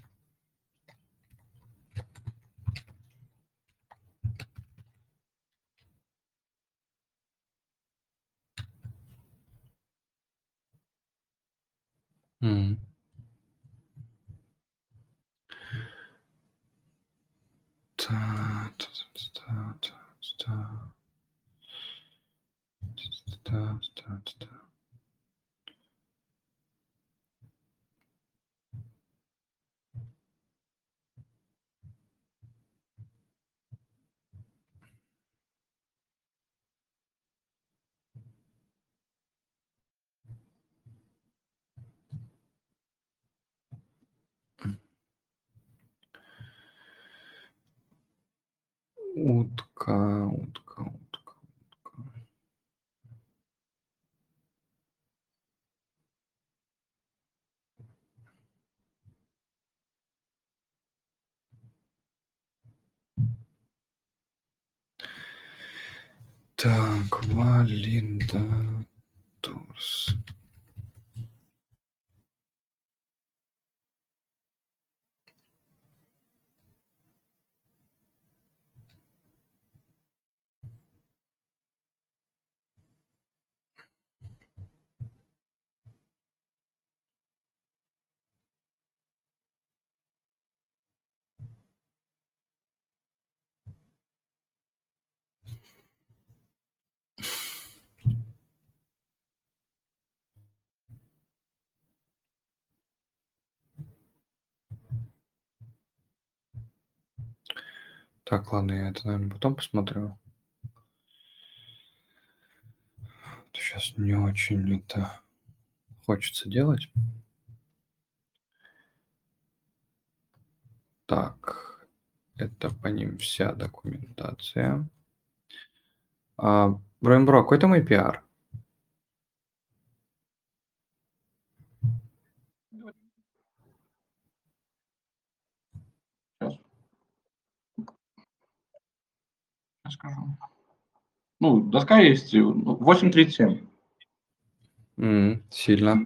Так, валидаторс. Так, ладно, я это, наверное, потом посмотрю. Сейчас не очень это хочется делать. Так, это по ним вся документация. А, Бро, какой там APR? Сейчас. Я скажу. Ну, доска есть, ну, 8.37. М, сильно.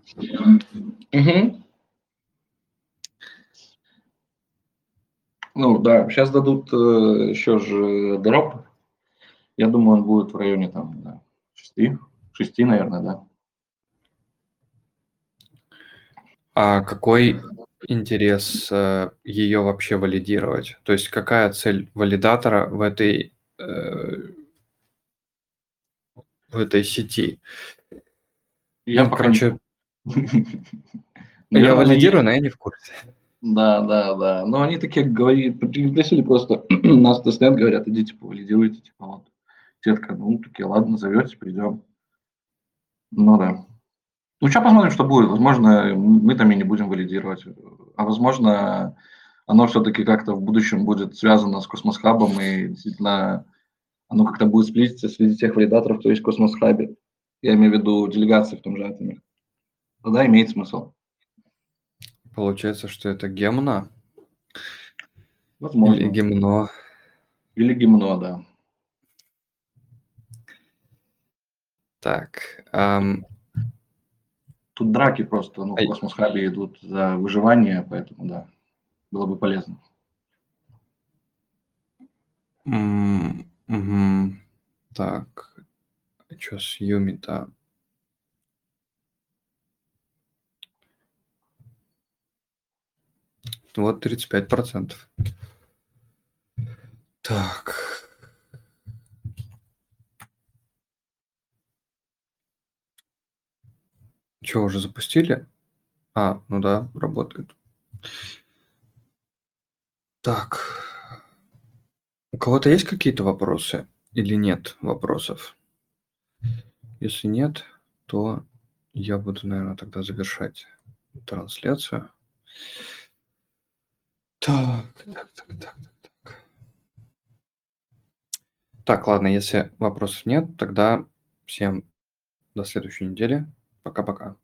Угу. Ну, да, сейчас дадут э, еще же дроп. Я думаю, он будет в районе там, да, 6, 6, наверное, да. А какой интерес э, ее вообще валидировать? То есть какая цель валидатора в этой в этой сети? Я Ну, пока короче, я валидирую, но я не в курсе. Да, да, да. Но они такие говорили, пригласили просто нас тестнет, говорят, идите повалидируйте, типа вот. Сетка, ну, такие, ладно, зовете, придем. Ну да. Ну, сейчас посмотрим, что будет. Возможно, мы там и не будем валидировать. А возможно, оно все-таки как-то в будущем будет связано с Cosmos Hub'ом, и действительно оно как-то будет сплититься среди тех валидаторов, кто есть в Cosmos Hub'е. Я имею в виду делегации в том же атоме. Тогда имеет смысл. Получается, что это Gemna Возможно. или Gemno. Или Gimno, да. Так, ам, Тут драки просто, ну, в Ай. Cosmos Hub'е идут за выживание, поэтому, да, было бы полезно. м, мгм. так, что с Umee-то? Вот 35%. Так. Что, уже запустили? А, ну да, работает. Так. У кого-то есть какие-то вопросы или нет вопросов? Если нет, то я буду, наверное, тогда завершать трансляцию. Так, так, так, так, так, так. Так, ладно, если вопросов нет, тогда всем до следующей недели. Пока-пока.